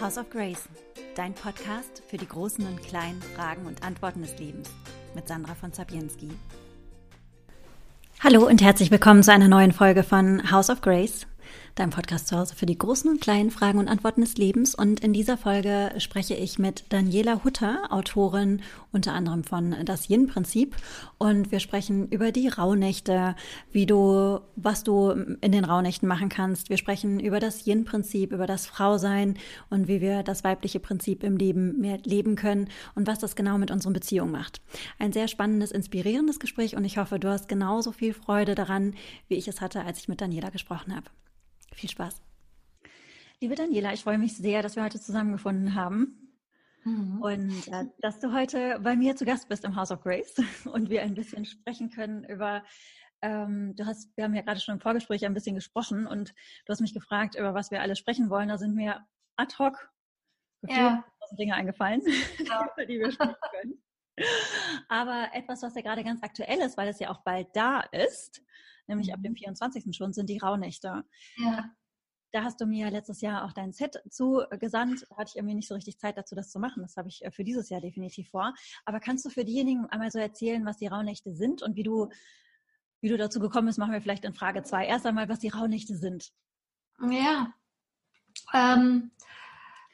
House of Grace, dein Podcast für die großen und kleinen Fragen und Antworten des Lebens mit Sandra von Zabienski. Hallo und herzlich willkommen zu einer neuen Folge von House of Grace dein Podcast zu Hause für die großen und kleinen Fragen und Antworten des Lebens. Und in dieser Folge spreche ich mit Daniela Hutter, Autorin unter anderem von Das Yin-Prinzip. Und wir sprechen über die Rauhnächte, wie du, was du in den Rauhnächten machen kannst. Wir sprechen über das Yin-Prinzip, über das Frausein und wie wir das weibliche Prinzip im Leben mehr leben können und was das genau mit unseren Beziehungen macht. Ein sehr spannendes, inspirierendes Gespräch und ich hoffe, du hast genauso viel Freude daran, wie ich es hatte, als ich mit Daniela gesprochen habe. Viel Spaß. Liebe Daniela, ich freue mich sehr, dass wir heute zusammengefunden haben. Mhm. Und äh, dass du heute bei mir zu Gast bist im House of Grace und wir ein bisschen sprechen können über, ähm, du hast, wir haben ja gerade schon im Vorgespräch ein bisschen gesprochen und du hast mich gefragt, über was wir alle sprechen wollen. Da sind mir ad hoc ja. Dinge eingefallen, ja. über die wir sprechen können. Aber etwas, was ja gerade ganz aktuell ist, weil es ja auch bald da ist, nämlich ab dem 24. Mhm. schon, sind die Rauhnächte. Ja. Da hast du mir letztes Jahr auch dein Set zugesandt. Da hatte ich irgendwie nicht so richtig Zeit dazu, das zu machen. Das habe ich äh, für dieses Jahr definitiv vor. Aber kannst du für diejenigen einmal so erzählen, was die Rauhnächte sind und wie du, wie du dazu gekommen bist, machen wir vielleicht in Frage zwei. Erst einmal, was die Rauhnächte sind. Ja. Ähm,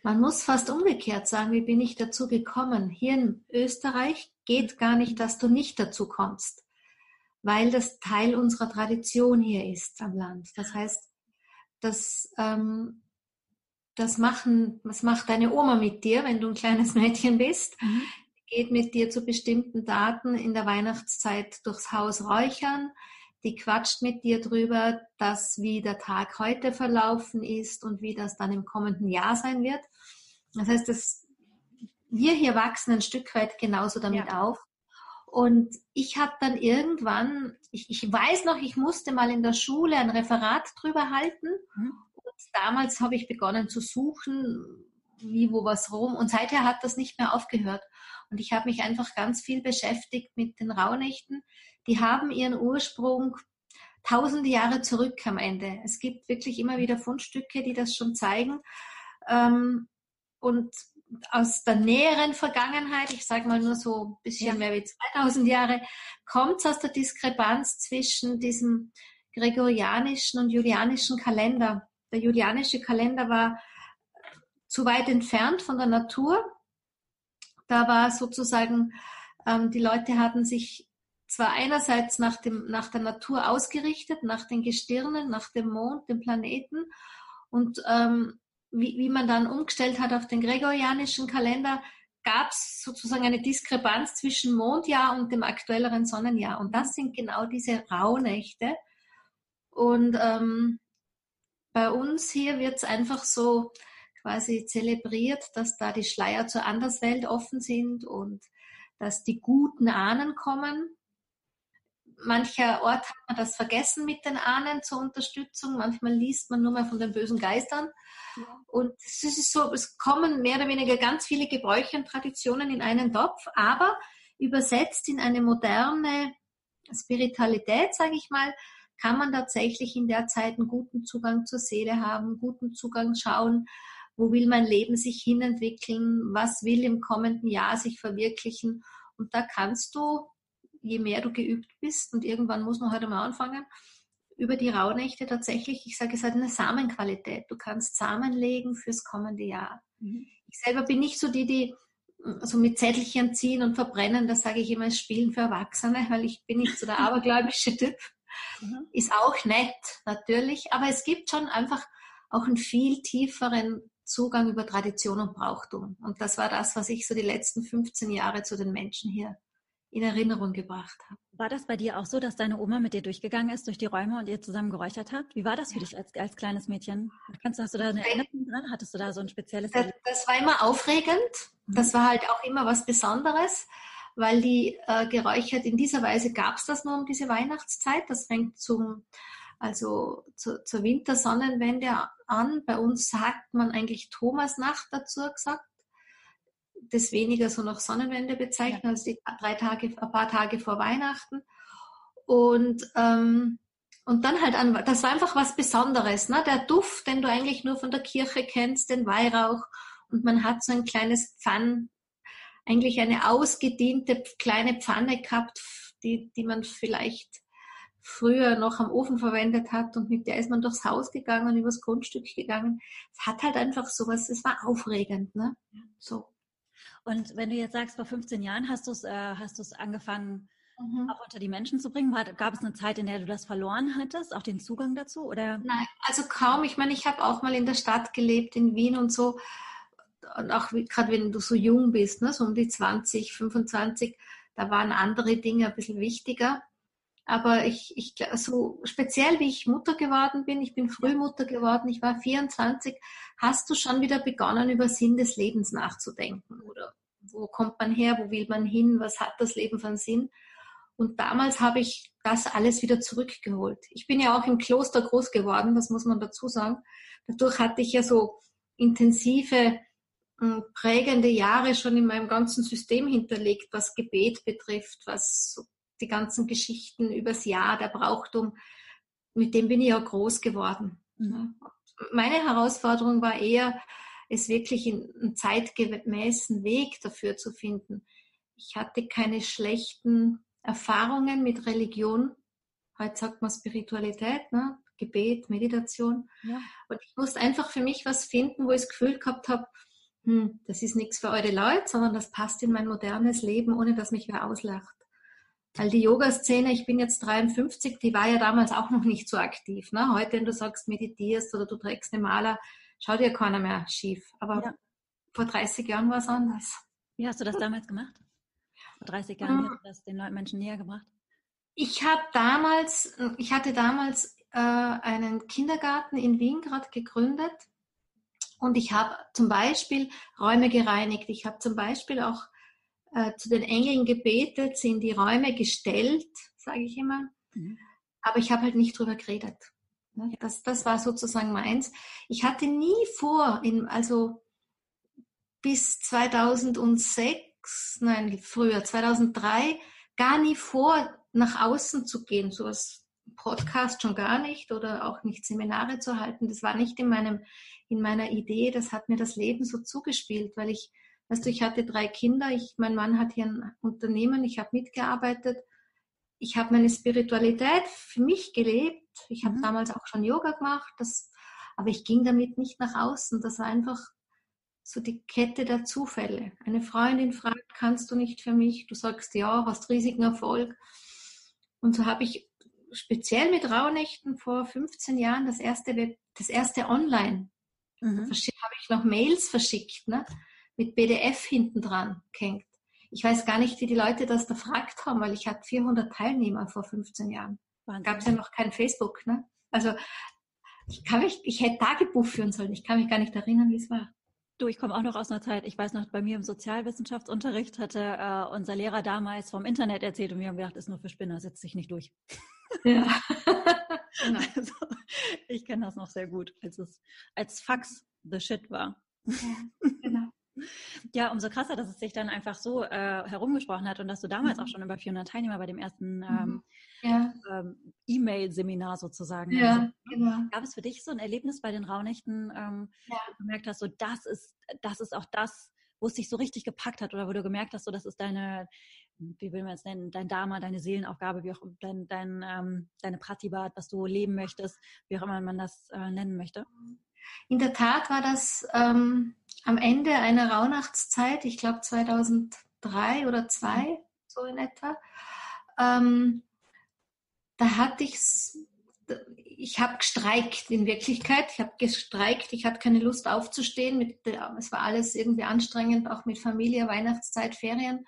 man muss fast umgekehrt sagen, wie bin ich dazu gekommen? Hier in Österreich geht gar nicht, dass du nicht dazu kommst weil das Teil unserer Tradition hier ist am Land. Das heißt, das, ähm, das, machen, das macht deine Oma mit dir, wenn du ein kleines Mädchen bist. Mhm. Geht mit dir zu bestimmten Daten in der Weihnachtszeit durchs Haus räuchern. Die quatscht mit dir drüber, dass wie der Tag heute verlaufen ist und wie das dann im kommenden Jahr sein wird. Das heißt, dass wir hier wachsen ein Stück weit genauso damit ja. auf. Und ich habe dann irgendwann, ich, ich weiß noch, ich musste mal in der Schule ein Referat drüber halten. Mhm. Und damals habe ich begonnen zu suchen, wie, wo, was, rum. Und seither hat das nicht mehr aufgehört. Und ich habe mich einfach ganz viel beschäftigt mit den Rauhnächten. Die haben ihren Ursprung tausende Jahre zurück am Ende. Es gibt wirklich immer wieder Fundstücke, die das schon zeigen. Ähm, und aus der näheren Vergangenheit, ich sage mal nur so ein bisschen ja. mehr wie 2000 Jahre, kommt es aus der Diskrepanz zwischen diesem gregorianischen und julianischen Kalender. Der julianische Kalender war zu weit entfernt von der Natur. Da war sozusagen, ähm, die Leute hatten sich zwar einerseits nach, dem, nach der Natur ausgerichtet, nach den Gestirnen, nach dem Mond, dem Planeten und ähm, wie, wie man dann umgestellt hat auf den gregorianischen Kalender, gab es sozusagen eine Diskrepanz zwischen Mondjahr und dem aktuelleren Sonnenjahr. Und das sind genau diese Rauhnächte. Und ähm, bei uns hier wird es einfach so quasi zelebriert, dass da die Schleier zur Anderswelt offen sind und dass die guten Ahnen kommen mancher Ort hat man das vergessen mit den Ahnen zur Unterstützung. Manchmal liest man nur mal von den bösen Geistern. Ja. Und es ist so, es kommen mehr oder weniger ganz viele Gebräuche und Traditionen in einen Topf, aber übersetzt in eine moderne Spiritualität, sage ich mal, kann man tatsächlich in der Zeit einen guten Zugang zur Seele haben, guten Zugang schauen, wo will mein Leben sich hinentwickeln, was will im kommenden Jahr sich verwirklichen. Und da kannst du je mehr du geübt bist, und irgendwann muss man heute mal anfangen, über die Rauhnächte tatsächlich, ich sage, es hat eine Samenqualität. Du kannst Samen legen fürs kommende Jahr. Mhm. Ich selber bin nicht so die, die so mit Zettelchen ziehen und verbrennen, das sage ich immer, ist Spielen für Erwachsene, weil ich bin nicht so der abergläubische Typ. Mhm. Ist auch nett, natürlich, aber es gibt schon einfach auch einen viel tieferen Zugang über Tradition und Brauchtum. Und das war das, was ich so die letzten 15 Jahre zu den Menschen hier in Erinnerung gebracht habe. War das bei dir auch so, dass deine Oma mit dir durchgegangen ist durch die Räume und ihr zusammen geräuchert habt? Wie war das für ja. dich als, als kleines Mädchen? Kannst, hast du da eine Erinnerung dran? Hattest du da so ein spezielles das, das war immer aufregend. Mhm. Das war halt auch immer was Besonderes, weil die äh, geräuchert in dieser Weise gab es das nur um diese Weihnachtszeit. Das fängt zum also zu, zur Wintersonnenwende an. Bei uns sagt man eigentlich Thomasnacht dazu gesagt das weniger so noch Sonnenwende bezeichnen, ja. als die drei Tage, ein paar Tage vor Weihnachten. Und, ähm, und dann halt an, das war einfach was Besonderes, ne? Der Duft, den du eigentlich nur von der Kirche kennst, den Weihrauch und man hat so ein kleines Pfann, eigentlich eine ausgediente kleine Pfanne gehabt, die, die man vielleicht früher noch am Ofen verwendet hat und mit der ist man durchs Haus gegangen und übers Grundstück gegangen. Es hat halt einfach sowas, es war aufregend, ne? So. Und wenn du jetzt sagst, vor 15 Jahren hast du es äh, hast du es angefangen, mhm. auch unter die Menschen zu bringen, war, gab es eine Zeit, in der du das verloren hattest, auch den Zugang dazu, oder? Nein, also kaum. Ich meine, ich habe auch mal in der Stadt gelebt, in Wien und so. Und auch gerade wenn du so jung bist, ne, so um die 20, 25, da waren andere Dinge ein bisschen wichtiger. Aber ich, ich, so speziell wie ich Mutter geworden bin, ich bin früh Mutter geworden, ich war 24, hast du schon wieder begonnen, über Sinn des Lebens nachzudenken. Oder wo kommt man her, wo will man hin, was hat das Leben von Sinn? Und damals habe ich das alles wieder zurückgeholt. Ich bin ja auch im Kloster groß geworden, das muss man dazu sagen. Dadurch hatte ich ja so intensive, hm, prägende Jahre schon in meinem ganzen System hinterlegt, was Gebet betrifft, was die ganzen Geschichten übers Jahr, der Brauchtum, mit dem bin ich ja groß geworden. Mhm. Meine Herausforderung war eher, es wirklich in einen zeitgemäßen Weg dafür zu finden. Ich hatte keine schlechten Erfahrungen mit Religion. Heute sagt man Spiritualität, ne? Gebet, Meditation. Ja. Und ich musste einfach für mich was finden, wo ich das Gefühl gehabt habe, hm, das ist nichts für eure Leute, sondern das passt in mein modernes Leben, ohne dass mich wer auslacht. Weil die Yoga-Szene, ich bin jetzt 53, die war ja damals auch noch nicht so aktiv. Ne? Heute, wenn du sagst, meditierst oder du trägst eine Maler, schaut dir keiner mehr schief. Aber ja. vor 30 Jahren war es anders. Wie hast du das damals gemacht? Vor 30 Jahren, wie hast du das den Menschen näher gebracht? Ich habe damals, ich hatte damals äh, einen Kindergarten in Wien gerade gegründet und ich habe zum Beispiel Räume gereinigt. Ich habe zum Beispiel auch äh, zu den Engeln gebetet, sind die Räume gestellt, sage ich immer. Mhm. Aber ich habe halt nicht drüber geredet. Ne? Das, das war sozusagen meins. Ich hatte nie vor, in, also bis 2006, nein, früher, 2003, gar nie vor, nach außen zu gehen, so als Podcast schon gar nicht oder auch nicht Seminare zu halten. Das war nicht in meinem, in meiner Idee. Das hat mir das Leben so zugespielt, weil ich Weißt du, ich hatte drei Kinder, ich, mein Mann hat hier ein Unternehmen, ich habe mitgearbeitet. Ich habe meine Spiritualität für mich gelebt. Ich habe mhm. damals auch schon Yoga gemacht, das, aber ich ging damit nicht nach außen. Das war einfach so die Kette der Zufälle. Eine Freundin fragt, kannst du nicht für mich? Du sagst ja, hast riesigen Erfolg. Und so habe ich speziell mit Rauhnächten vor 15 Jahren das erste das erste Online. Mhm. habe ich noch Mails verschickt. Ne? Mit PDF hinten dran gehängt. Ich weiß gar nicht, wie die Leute das da fragt haben, weil ich hatte 400 Teilnehmer vor 15 Jahren. Gab es ja noch kein Facebook, ne? Also ich kann mich, ich hätte Tagebuch führen sollen. Ich kann mich gar nicht erinnern, wie es war. Du, ich komme auch noch aus einer Zeit, ich weiß noch, bei mir im Sozialwissenschaftsunterricht hatte äh, unser Lehrer damals vom Internet erzählt und wir haben gedacht, ist nur für Spinner, setzt sich nicht durch. Ja. genau. also, ich kenne das noch sehr gut, als es als Fax the shit war. Ja, genau. Ja, umso krasser, dass es sich dann einfach so äh, herumgesprochen hat und dass du damals mhm. auch schon über 400 Teilnehmer bei dem ersten mhm. ähm, ja. ähm, E-Mail-Seminar sozusagen. Ja, also, genau. Gab es für dich so ein Erlebnis bei den Raunächten, ähm, ja. wo du gemerkt hast, so das ist, das ist auch das, wo es dich so richtig gepackt hat oder wo du gemerkt hast, so das ist deine, wie will man es nennen, dein Dharma, deine Seelenaufgabe, wie auch dein, dein, ähm, deine Pratibat, was du leben möchtest, wie auch immer man das äh, nennen möchte? In der Tat war das ähm, am Ende einer Rauhnachtszeit, ich glaube 2003 oder 2002, so in etwa, ähm, da hatte ich ich habe gestreikt in Wirklichkeit. Ich habe gestreikt, ich hatte keine Lust aufzustehen. Mit, es war alles irgendwie anstrengend, auch mit Familie, Weihnachtszeit, Ferien.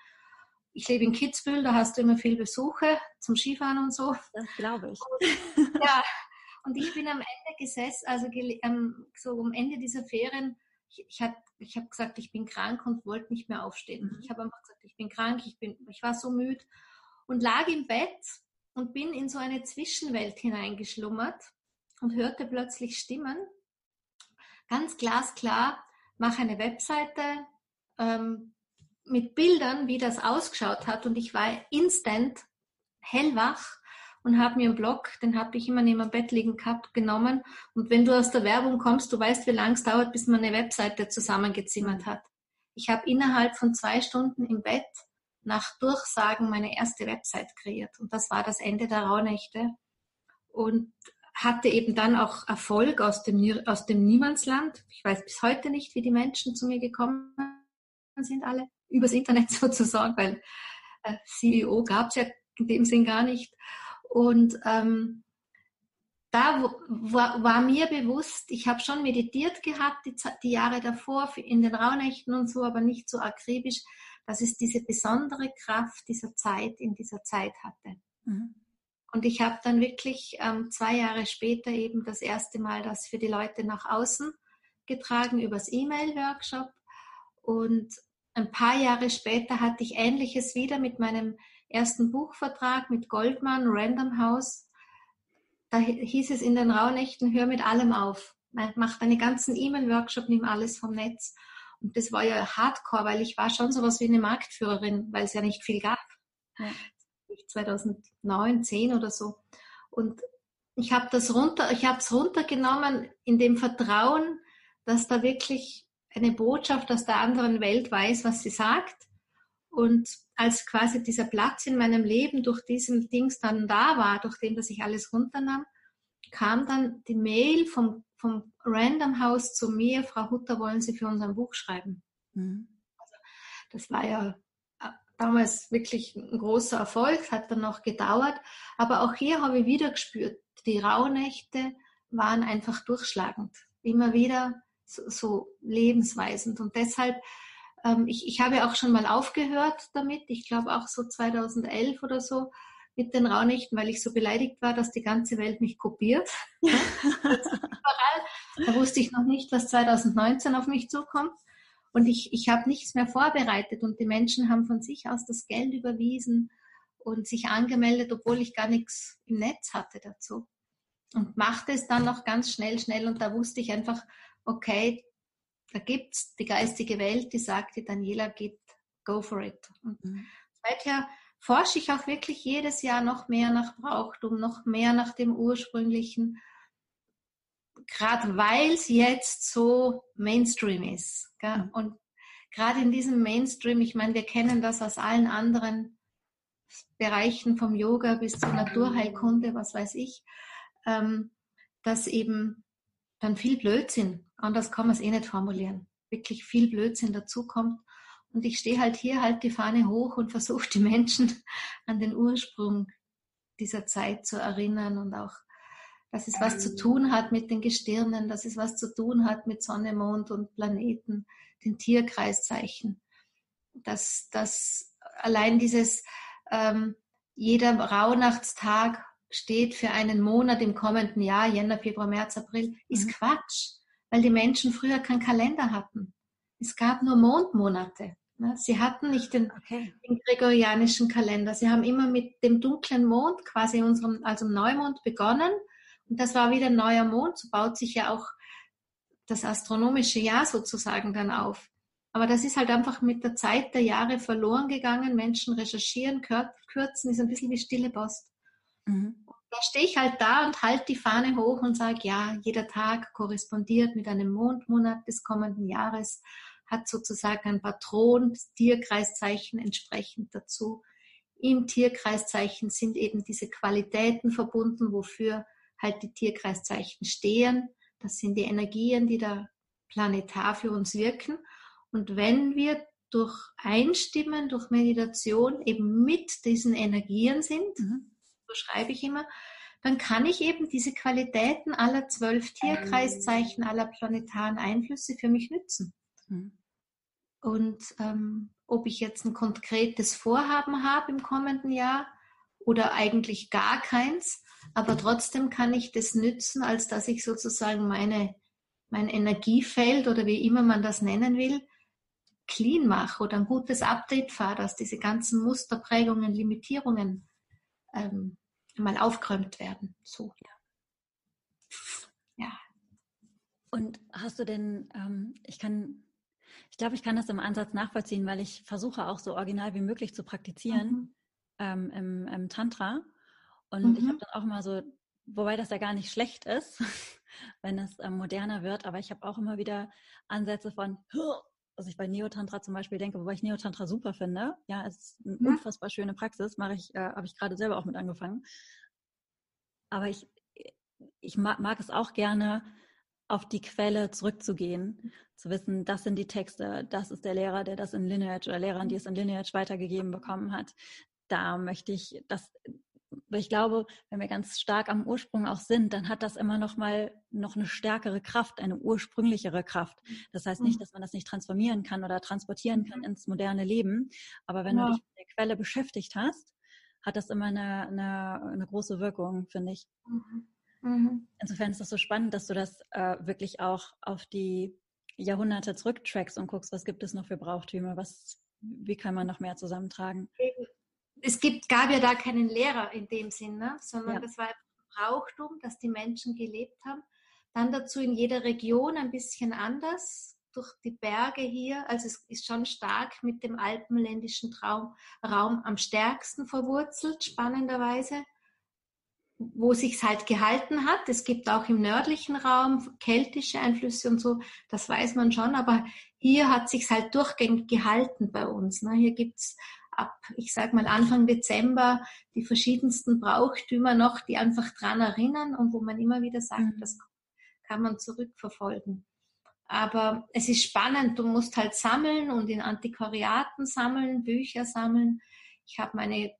Ich lebe in Kitzbühel, da hast du immer viel Besuche zum Skifahren und so. Das glaube ich. Und, ja, und ich bin am Ende gesessen, also so am Ende dieser Ferien ich, ich, hab, ich habe gesagt, ich bin krank und wollte nicht mehr aufstehen. Mhm. Ich habe einfach gesagt, ich bin krank, ich, bin, ich war so müde und lag im Bett und bin in so eine Zwischenwelt hineingeschlummert und hörte plötzlich Stimmen. Ganz glasklar, mache eine Webseite ähm, mit Bildern, wie das ausgeschaut hat und ich war instant hellwach und habe mir einen Blog, den habe ich immer neben dem Bett liegen gehabt, genommen. Und wenn du aus der Werbung kommst, du weißt, wie lange es dauert, bis man eine Webseite zusammengezimmert hat. Ich habe innerhalb von zwei Stunden im Bett nach Durchsagen meine erste Website kreiert. Und das war das Ende der Rauhnächte. Und hatte eben dann auch Erfolg aus dem, aus dem Niemandsland. Ich weiß bis heute nicht, wie die Menschen zu mir gekommen sind, alle übers Internet sozusagen, weil äh, CEO gab es ja in dem Sinn gar nicht. Und ähm, da war, war, mir bewusst, ich habe schon meditiert gehabt die, die, Jahre davor in den Rauhnächten und so, aber nicht so akribisch, dass es diese besondere Kraft dieser Zeit in dieser Zeit hatte. Mhm. Und ich habe dann wirklich ähm, zwei Jahre später eben das erste Mal das für die Leute nach außen getragen übers E-Mail-Workshop. Und ein paar Jahre später hatte ich Ähnliches wieder mit meinem ersten Buchvertrag mit Goldman, Random House. Da hieß es in den Rauhnächten, hör mit allem auf. Mach deine ganzen E-Mail-Workshop, nimm alles vom Netz. Und das war ja hardcore, weil ich war schon sowas wie eine Marktführerin, weil es ja nicht viel gab. Ja. 2009, 10 oder so. Und ich habe das runter, ich habe es runtergenommen in dem Vertrauen, dass da wirklich eine Botschaft aus der anderen Welt weiß, was sie sagt. Und als quasi dieser Platz in meinem Leben durch diesen Dings dann da war, durch den, dass ich alles runternahm, kam dann die Mail vom, vom Random House zu mir, Frau Hutter, wollen Sie für unser Buch schreiben? Mhm. Also, das war ja äh, damals wirklich ein großer Erfolg, hat dann noch gedauert. Aber auch hier habe ich wieder gespürt, die Rauhnächte waren einfach durchschlagend. Immer wieder so, so lebensweisend. Und deshalb, ähm, ich, ich habe auch schon mal aufgehört damit, ich glaube auch so 2011 oder so, mit den Raunächten, weil ich so beleidigt war, dass die ganze Welt mich kopiert. da wusste ich noch nicht, was 2019 auf mich zukommt. Und ich, ich habe nichts mehr vorbereitet und die Menschen haben von sich aus das Geld überwiesen und sich angemeldet, obwohl ich gar nichts im Netz hatte dazu. Und machte es dann noch ganz schnell, schnell und da wusste ich einfach, okay, da gibt's die geistige Welt, die sagt, die Daniela geht, go for it. Und mhm. seither forsche ich auch wirklich jedes Jahr noch mehr nach Brauchtum, noch mehr nach dem ursprünglichen, gerade weil es jetzt so Mainstream ist. Mhm. Und gerade in diesem Mainstream, ich meine, wir kennen das aus allen anderen Bereichen vom Yoga bis zur Naturheilkunde, was weiß ich, ähm, dass eben dann viel Blödsinn, anders kann man es eh nicht formulieren, wirklich viel Blödsinn dazukommt und ich stehe halt hier, halt die Fahne hoch und versuche die Menschen an den Ursprung dieser Zeit zu erinnern und auch, dass es was zu tun hat mit den Gestirnen, dass es was zu tun hat mit Sonne, Mond und Planeten, den Tierkreiszeichen. Dass, dass allein dieses, ähm, jeder Rauhnachtstag steht für einen Monat im kommenden Jahr, Jänner, Februar, März, April, ist mhm. Quatsch, weil die Menschen früher keinen Kalender hatten. Es gab nur Mondmonate. Ne? Sie hatten nicht den, okay. den, gregorianischen Kalender. Sie haben immer mit dem dunklen Mond, quasi unserem, also Neumond begonnen. Und das war wieder ein neuer Mond. So baut sich ja auch das astronomische Jahr sozusagen dann auf. Aber das ist halt einfach mit der Zeit der Jahre verloren gegangen. Menschen recherchieren, kürzen, ist ein bisschen wie stille Post. Mhm. Da stehe ich halt da und halte die Fahne hoch und sage, ja, jeder Tag korrespondiert mit einem Mondmonat des kommenden Jahres hat sozusagen ein Patron, Tierkreiszeichen entsprechend dazu. Im Tierkreiszeichen sind eben diese Qualitäten verbunden, wofür halt die Tierkreiszeichen stehen. Das sind die Energien, die da planetar für uns wirken. Und wenn wir durch Einstimmen, durch Meditation eben mit diesen Energien sind, mhm. So schreibe ich immer, dann kann ich eben diese Qualitäten aller zwölf Tierkreiszeichen, aller planetaren Einflüsse für mich nützen. Mhm. Und ähm, ob ich jetzt ein konkretes Vorhaben habe im kommenden Jahr oder eigentlich gar keins, aber trotzdem kann ich das nützen, als dass ich sozusagen meine, mein Energiefeld oder wie immer man das nennen will, clean mache oder ein gutes Update fahre, dass diese ganzen Musterprägungen, Limitierungen ähm, mal aufgeräumt werden. So, ja. Und hast du denn, ähm, ich kann ich glaube, ich kann das im Ansatz nachvollziehen, weil ich versuche auch so original wie möglich zu praktizieren mhm. ähm, im, im, Tantra. Und mhm. ich habe dann auch immer so, wobei das ja gar nicht schlecht ist, wenn es ähm, moderner wird, aber ich habe auch immer wieder Ansätze von, was ich bei Neotantra zum Beispiel denke, wobei ich Neotantra super finde. Ja, es ist eine ja. unfassbar schöne Praxis, mache ich, äh, habe ich gerade selber auch mit angefangen. Aber ich, ich mag, mag es auch gerne, auf die Quelle zurückzugehen, zu wissen, das sind die Texte, das ist der Lehrer, der das in Lineage oder Lehrerin, die es in Lineage weitergegeben bekommen hat. Da möchte ich das, ich glaube, wenn wir ganz stark am Ursprung auch sind, dann hat das immer noch mal noch eine stärkere Kraft, eine ursprünglichere Kraft. Das heißt nicht, mhm. dass man das nicht transformieren kann oder transportieren kann ins moderne Leben. Aber wenn ja. du dich mit der Quelle beschäftigt hast, hat das immer eine, eine, eine große Wirkung, finde ich. Mhm. Mhm. Insofern ist es so spannend, dass du das äh, wirklich auch auf die Jahrhunderte zurücktrackst und guckst, was gibt es noch für Brauchtümer, was, wie kann man noch mehr zusammentragen. Es gibt, gab ja da keinen Lehrer in dem Sinne, sondern ja. das war ein Brauchtum, das die Menschen gelebt haben. Dann dazu in jeder Region ein bisschen anders durch die Berge hier. Also es ist schon stark mit dem alpenländischen Traum, Raum am stärksten verwurzelt, spannenderweise wo sich's halt gehalten hat. Es gibt auch im nördlichen Raum keltische Einflüsse und so, das weiß man schon, aber hier hat sich's halt durchgängig gehalten bei uns. Ne? Hier gibt's ab, ich sag mal Anfang Dezember die verschiedensten Brauchtümer noch, die einfach dran erinnern und wo man immer wieder sagt, mhm. das kann man zurückverfolgen. Aber es ist spannend, du musst halt sammeln und in Antiquariaten sammeln, Bücher sammeln. Ich habe meine,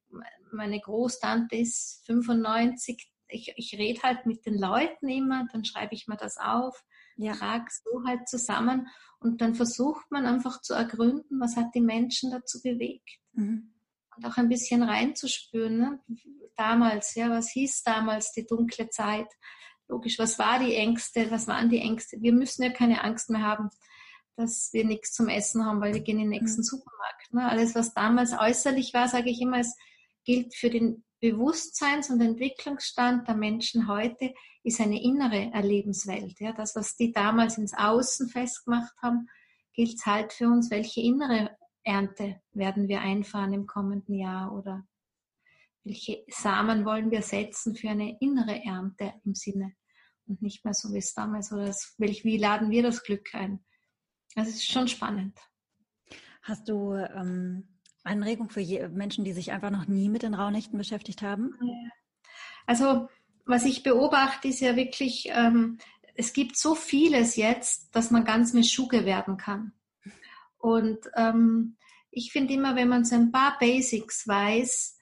meine Großtante ist 95. Ich, ich rede halt mit den Leuten immer, dann schreibe ich mir das auf, ja. trage so halt zusammen und dann versucht man einfach zu ergründen, was hat die Menschen dazu bewegt. Mhm. Und auch ein bisschen reinzuspüren, ne? damals, ja, was hieß damals die dunkle Zeit? Logisch, was war die Ängste, was waren die Ängste? Wir müssen ja keine Angst mehr haben dass wir nichts zum Essen haben, weil wir gehen in den nächsten mhm. Supermarkt. Ne? Alles, was damals äußerlich war, sage ich immer, es gilt für den Bewusstseins- und Entwicklungsstand der Menschen heute, ist eine innere Erlebenswelt. Ja? Das, was die damals ins Außen festgemacht haben, gilt halt für uns, welche innere Ernte werden wir einfahren im kommenden Jahr oder welche Samen wollen wir setzen für eine innere Ernte im Sinne und nicht mehr so wie es damals oder wie laden wir das Glück ein? Also es ist schon spannend. Hast du ähm, Anregung für Menschen, die sich einfach noch nie mit den Rauhnächten beschäftigt haben? Also was ich beobachte, ist ja wirklich, ähm, es gibt so vieles jetzt, dass man ganz Meschuge werden kann. Und ähm, ich finde immer, wenn man so ein paar Basics weiß,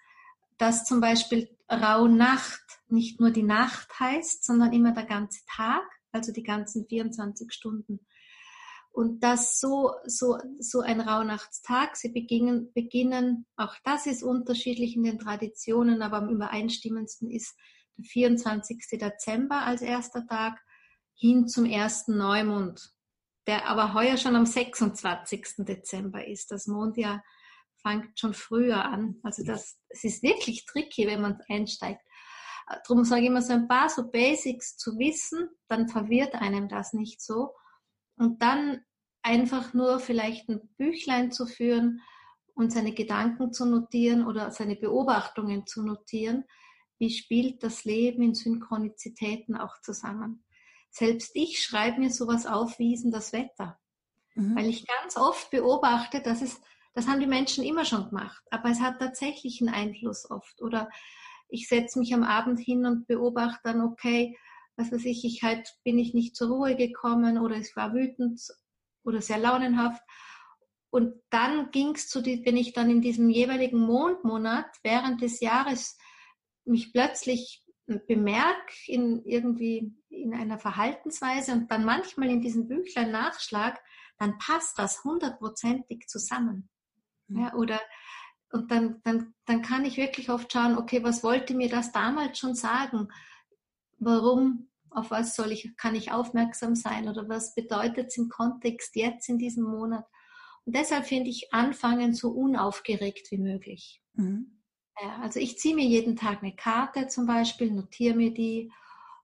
dass zum Beispiel Rauhnacht nicht nur die Nacht heißt, sondern immer der ganze Tag, also die ganzen 24 Stunden und das so, so, so ein Rauhnachtstag. Sie beginnen, beginnen, auch das ist unterschiedlich in den Traditionen, aber am übereinstimmendsten ist der 24. Dezember als erster Tag hin zum ersten Neumond, der aber heuer schon am 26. Dezember ist. Das Mondjahr fängt schon früher an. Also das, es ist wirklich tricky, wenn man einsteigt. Darum sage ich immer so ein paar so Basics zu wissen, dann verwirrt einem das nicht so. Und dann einfach nur vielleicht ein Büchlein zu führen und seine Gedanken zu notieren oder seine Beobachtungen zu notieren. Wie spielt das Leben in Synchronizitäten auch zusammen? Selbst ich schreibe mir sowas auf, wie ist denn das Wetter? Mhm. Weil ich ganz oft beobachte, dass es, das haben die Menschen immer schon gemacht, aber es hat tatsächlich einen Einfluss oft. Oder ich setze mich am Abend hin und beobachte dann, okay, was weiß ich, ich halt bin ich nicht zur Ruhe gekommen oder ich war wütend oder sehr launenhaft. Und dann ging es zu, die, wenn ich dann in diesem jeweiligen Mondmonat während des Jahres mich plötzlich bemerke in irgendwie in einer Verhaltensweise und dann manchmal in diesem Büchlein nachschlag, dann passt das hundertprozentig zusammen. Mhm. Ja, oder und dann, dann, dann kann ich wirklich oft schauen, okay, was wollte mir das damals schon sagen? Warum auf was soll ich, kann ich aufmerksam sein oder was bedeutet es im Kontext jetzt in diesem Monat. Und deshalb finde ich anfangen so unaufgeregt wie möglich. Mhm. Ja, also ich ziehe mir jeden Tag eine Karte zum Beispiel, notiere mir die.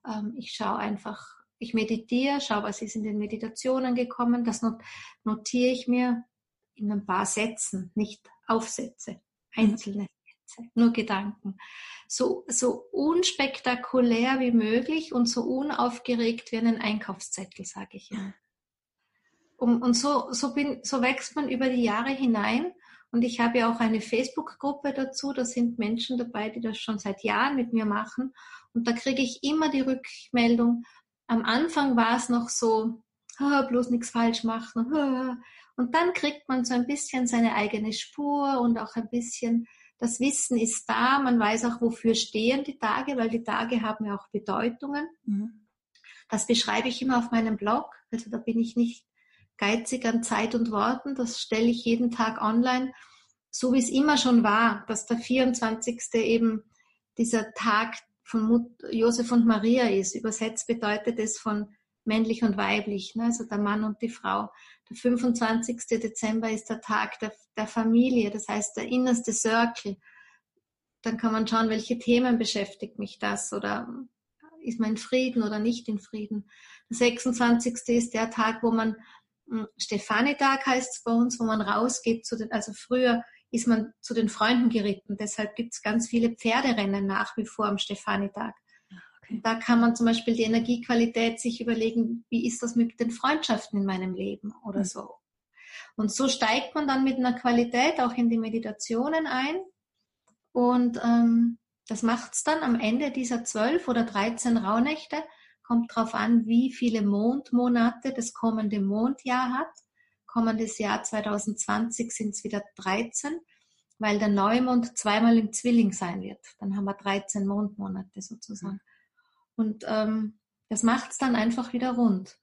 Ähm, ich schaue einfach, ich meditiere, schaue, was ist in den Meditationen gekommen. Das notiere ich mir in ein paar Sätzen, nicht Aufsätze, einzelne Sätze, nur Gedanken. So, so unspektakulär wie möglich und so unaufgeregt wie einen Einkaufszettel, sage ich immer. Und, und so, so, bin, so wächst man über die Jahre hinein. Und ich habe ja auch eine Facebook-Gruppe dazu. Da sind Menschen dabei, die das schon seit Jahren mit mir machen. Und da kriege ich immer die Rückmeldung. Am Anfang war es noch so, oh, bloß nichts falsch machen. Oh. Und dann kriegt man so ein bisschen seine eigene Spur und auch ein bisschen das Wissen ist da. Man weiß auch, wofür stehen die Tage, weil die Tage haben ja auch Bedeutungen. Mhm. Das beschreibe ich immer auf meinem Blog. Also da bin ich nicht geizig an Zeit und Worten. Das stelle ich jeden Tag online, so wie es immer schon war, dass der 24. eben dieser Tag von Mut Josef und Maria ist. Übersetzt bedeutet es von männlich und weiblich, ne? also der Mann und die Frau. Der 25. Dezember ist der Tag der, der Familie, das heißt der innerste Circle. Dann kann man schauen, welche Themen beschäftigt mich das oder ist man in Frieden oder nicht in Frieden. Der 26. ist der Tag, wo man hm, Stefanitag heißt es bei uns, wo man rausgeht zu den, also früher ist man zu den Freunden geritten. Deshalb gibt es ganz viele Pferderennen nach wie vor am Stefanitag. Okay. Da kann man zum Beispiel die Energiequalität sich überlegen, wie ist das mit den Freundschaften in meinem Leben oder mhm. so. Und so steigt man dann mit einer Qualität auch in die Meditationen ein. Und ähm, das macht's dann am Ende dieser zwölf oder dreizehn Rauhnächte. Kommt drauf an, wie viele Mondmonate das kommende Mondjahr hat. Kommendes Jahr 2020 sind es wieder 13, weil der Neumond zweimal im Zwilling sein wird. Dann haben wir 13 Mondmonate sozusagen. Und ähm, das macht es dann einfach wieder rund.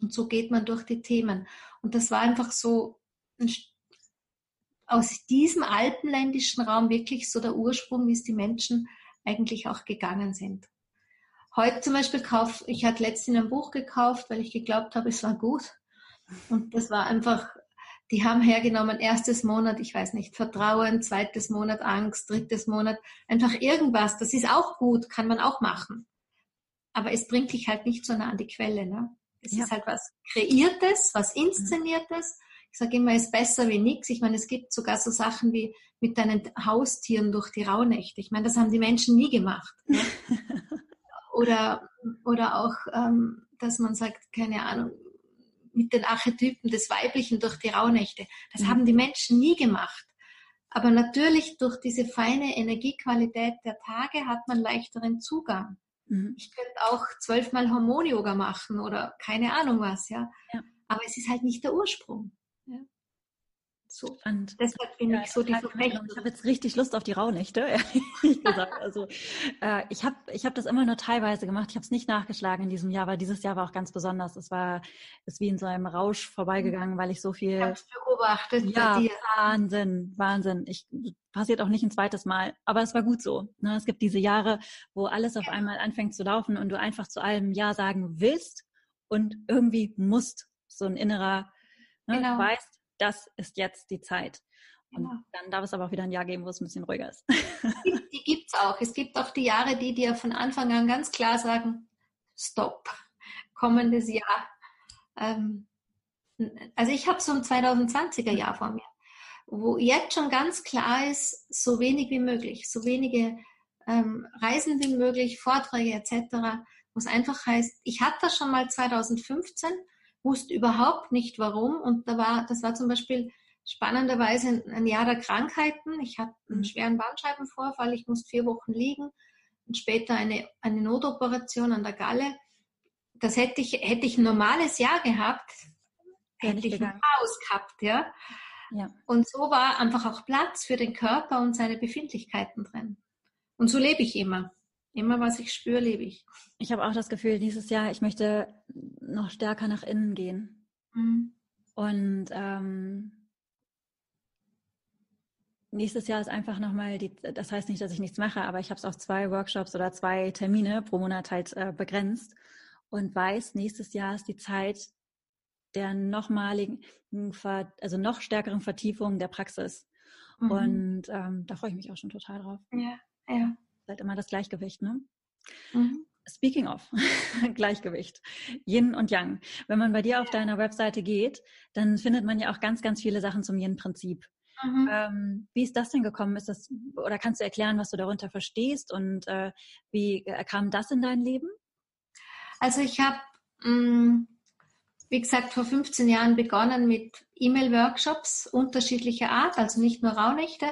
Und so geht man durch die Themen. Und das war einfach so ein, aus diesem alpenländischen Raum wirklich so der Ursprung, wie es die Menschen eigentlich auch gegangen sind. Heute zum Beispiel kauf, ich hatte letztens ein Buch gekauft, weil ich geglaubt habe, es war gut. Und das war einfach, die haben hergenommen, erstes Monat, ich weiß nicht, Vertrauen, zweites Monat Angst, drittes Monat, einfach irgendwas. Das ist auch gut, kann man auch machen aber es bringt dich halt nicht so nah an die Quelle. Ne? Es ja. ist halt was Kreiertes, was Inszeniertes. Ich sage immer, es ist besser wie nichts. Ich meine, es gibt sogar so Sachen wie mit deinen Haustieren durch die Rauhnächte. Ich meine, das haben die Menschen nie gemacht. Ne? oder, oder auch, ähm, dass man sagt, keine Ahnung, mit den Archetypen des Weiblichen durch die Rauhnächte. Das mhm. haben die Menschen nie gemacht. Aber natürlich durch diese feine Energiequalität der Tage hat man leichteren Zugang. Mhm. Ich könnte auch zwölfmal Hormon-Yoga machen oder keine Ahnung was, ja. ja. Aber es ist halt nicht der Ursprung. Ja. So. Spannend. Deshalb bin ja, ich so die Verfechterin. Ich habe jetzt richtig Lust auf die Rauhnächte, ehrlich gesagt. Also äh, ich habe ich hab das immer nur teilweise gemacht. Ich habe es nicht nachgeschlagen in diesem Jahr, aber dieses Jahr war auch ganz besonders. Es war ist wie in so einem Rausch vorbeigegangen, weil ich so viel. Ich beobachtet. Ja, Wahnsinn, Wahnsinn. Ich passiert auch nicht ein zweites Mal, aber es war gut so. Ne? Es gibt diese Jahre, wo alles auf einmal anfängt zu laufen und du einfach zu allem Ja sagen willst und irgendwie musst. So ein innerer, ne? genau. weißt, das ist jetzt die Zeit. Und ja. dann darf es aber auch wieder ein Jahr geben, wo es ein bisschen ruhiger ist. Die, die gibt es auch. Es gibt auch die Jahre, die dir von Anfang an ganz klar sagen, stopp, kommendes Jahr. Ähm, also ich habe so ein 2020er Jahr vor mir, wo jetzt schon ganz klar ist, so wenig wie möglich, so wenige ähm, Reisen wie möglich, Vorträge etc., wo es einfach heißt, ich hatte das schon mal 2015 wusste überhaupt nicht warum. Und da war, das war zum Beispiel spannenderweise ein Jahr der Krankheiten. Ich hatte einen mhm. schweren Bandscheibenvorfall, ich musste vier Wochen liegen und später eine, eine Notoperation an der Galle. Das hätte ich, hätte ich ein normales Jahr gehabt, hätte ich ein Chaos gehabt, ja. ja. Und so war einfach auch Platz für den Körper und seine Befindlichkeiten drin. Und so lebe ich immer. Immer was ich spüre, lebe ich. Ich habe auch das Gefühl, dieses Jahr, ich möchte noch stärker nach innen gehen. Mhm. Und ähm, nächstes Jahr ist einfach nochmal die, das heißt nicht, dass ich nichts mache, aber ich habe es auf zwei Workshops oder zwei Termine pro Monat halt äh, begrenzt und weiß, nächstes Jahr ist die Zeit der nochmaligen, also noch stärkeren Vertiefung der Praxis. Mhm. Und ähm, da freue ich mich auch schon total drauf. Ja, ja halt immer das Gleichgewicht, ne? Mhm. Speaking of Gleichgewicht, Yin und Yang. Wenn man bei dir auf deiner Webseite geht, dann findet man ja auch ganz, ganz viele Sachen zum Yin-Prinzip. Mhm. Ähm, wie ist das denn gekommen? Ist das, oder kannst du erklären, was du darunter verstehst und äh, wie kam das in dein Leben? Also ich habe, mm, wie gesagt, vor 15 Jahren begonnen mit E-Mail-Workshops unterschiedlicher Art, also nicht nur Rauhnächte.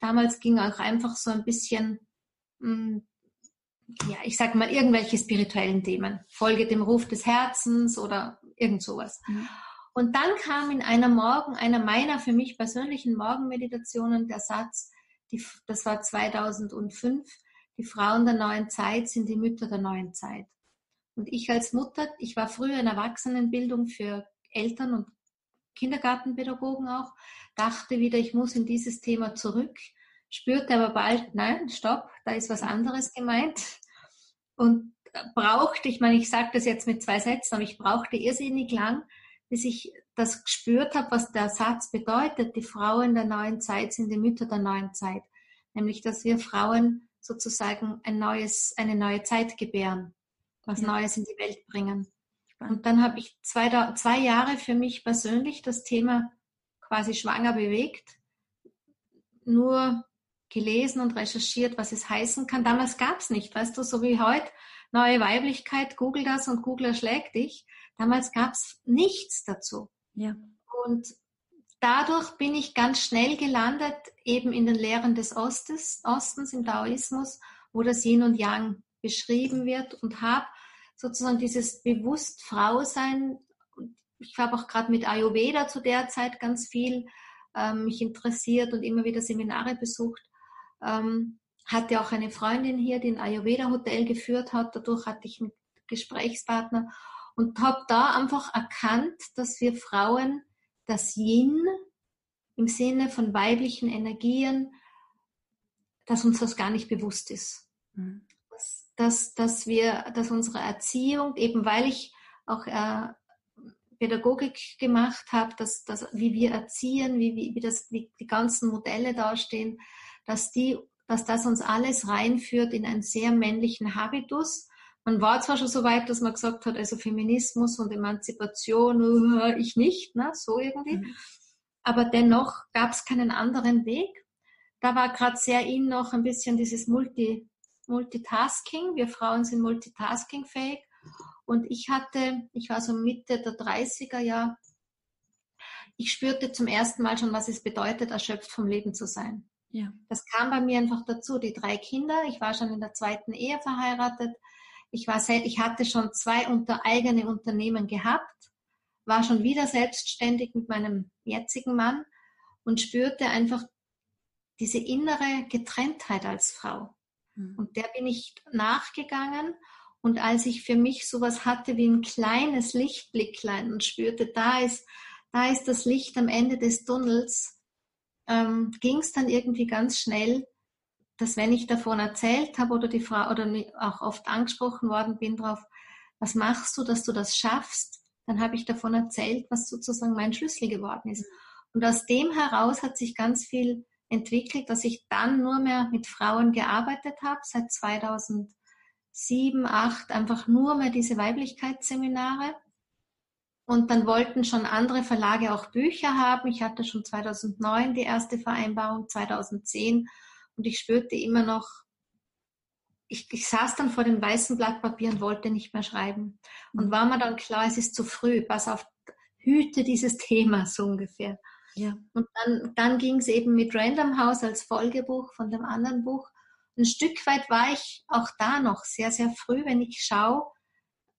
Damals ging auch einfach so ein bisschen, ja, ich sag mal, irgendwelche spirituellen Themen. Folge dem Ruf des Herzens oder irgend sowas. Mhm. Und dann kam in einer Morgen, einer meiner für mich persönlichen Morgenmeditationen der Satz, die, das war 2005, die Frauen der neuen Zeit sind die Mütter der neuen Zeit. Und ich als Mutter, ich war früher in Erwachsenenbildung für Eltern und Kindergartenpädagogen auch, dachte wieder, ich muss in dieses Thema zurück, spürte aber bald, nein, stopp, da ist was anderes gemeint. Und brauchte, ich meine, ich sage das jetzt mit zwei Sätzen, aber ich brauchte irrsinnig lang, bis ich das gespürt habe, was der Satz bedeutet. Die Frauen der neuen Zeit sind die Mütter der neuen Zeit. Nämlich, dass wir Frauen sozusagen ein neues, eine neue Zeit gebären, was ja. Neues in die Welt bringen. Und dann habe ich zwei, zwei Jahre für mich persönlich das Thema quasi schwanger bewegt, nur gelesen und recherchiert, was es heißen kann. Damals gab es nicht, weißt du, so wie heute, neue Weiblichkeit, google das und Google erschlägt dich. Damals gab es nichts dazu. Ja. Und dadurch bin ich ganz schnell gelandet, eben in den Lehren des Ostes, Ostens, im Taoismus, wo das Yin und Yang beschrieben wird und habe sozusagen dieses bewusst Frausein. Ich habe auch gerade mit Ayurveda zu der Zeit ganz viel ähm, mich interessiert und immer wieder Seminare besucht. Ähm, hatte auch eine Freundin hier, die ein Ayurveda Hotel geführt hat. Dadurch hatte ich einen Gesprächspartner und habe da einfach erkannt, dass wir Frauen das Yin im Sinne von weiblichen Energien, dass uns das gar nicht bewusst ist. Mhm. Dass, dass, dass wir, dass unsere Erziehung, eben weil ich auch äh, Pädagogik gemacht habe, dass, dass, wie wir erziehen, wie, wie, wie, das, wie die ganzen Modelle dastehen, dass, die, dass das uns alles reinführt in einen sehr männlichen Habitus man war zwar schon so weit, dass man gesagt hat, also Feminismus und Emanzipation, uh, ich nicht, ne? so irgendwie. Mhm. Aber dennoch gab es keinen anderen Weg. Da war gerade sehr in noch ein bisschen dieses Multi, Multitasking. Wir Frauen sind multitaskingfähig. Und ich hatte, ich war so Mitte der 30er Jahre, ich spürte zum ersten Mal schon, was es bedeutet, erschöpft vom Leben zu sein. Ja. Das kam bei mir einfach dazu. Die drei Kinder, ich war schon in der zweiten Ehe verheiratet. Ich war selbst, ich hatte schon zwei unter eigene Unternehmen gehabt, war schon wieder selbstständig mit meinem jetzigen Mann und spürte einfach diese innere Getrenntheit als Frau. Mhm. Und der bin ich nachgegangen. Und als ich für mich sowas hatte wie ein kleines Lichtblicklein und spürte, da ist, da ist das Licht am Ende des Tunnels, ähm, ging es dann irgendwie ganz schnell, dass wenn ich davon erzählt habe oder die Frau oder auch oft angesprochen worden bin drauf, was machst du, dass du das schaffst, dann habe ich davon erzählt, was sozusagen mein Schlüssel geworden ist. Und aus dem heraus hat sich ganz viel entwickelt, dass ich dann nur mehr mit Frauen gearbeitet habe, seit 2007, 2008, einfach nur mehr diese Weiblichkeitsseminare. Und dann wollten schon andere Verlage auch Bücher haben. Ich hatte schon 2009 die erste Vereinbarung, 2010 und ich spürte immer noch, ich, ich saß dann vor dem weißen Blatt Papier und wollte nicht mehr schreiben. Und war mir dann klar, es ist zu früh, pass auf, hüte dieses Thema so ungefähr. Ja. Und dann, dann ging es eben mit Random House als Folgebuch von dem anderen Buch. Ein Stück weit war ich auch da noch sehr, sehr früh, wenn ich schaue.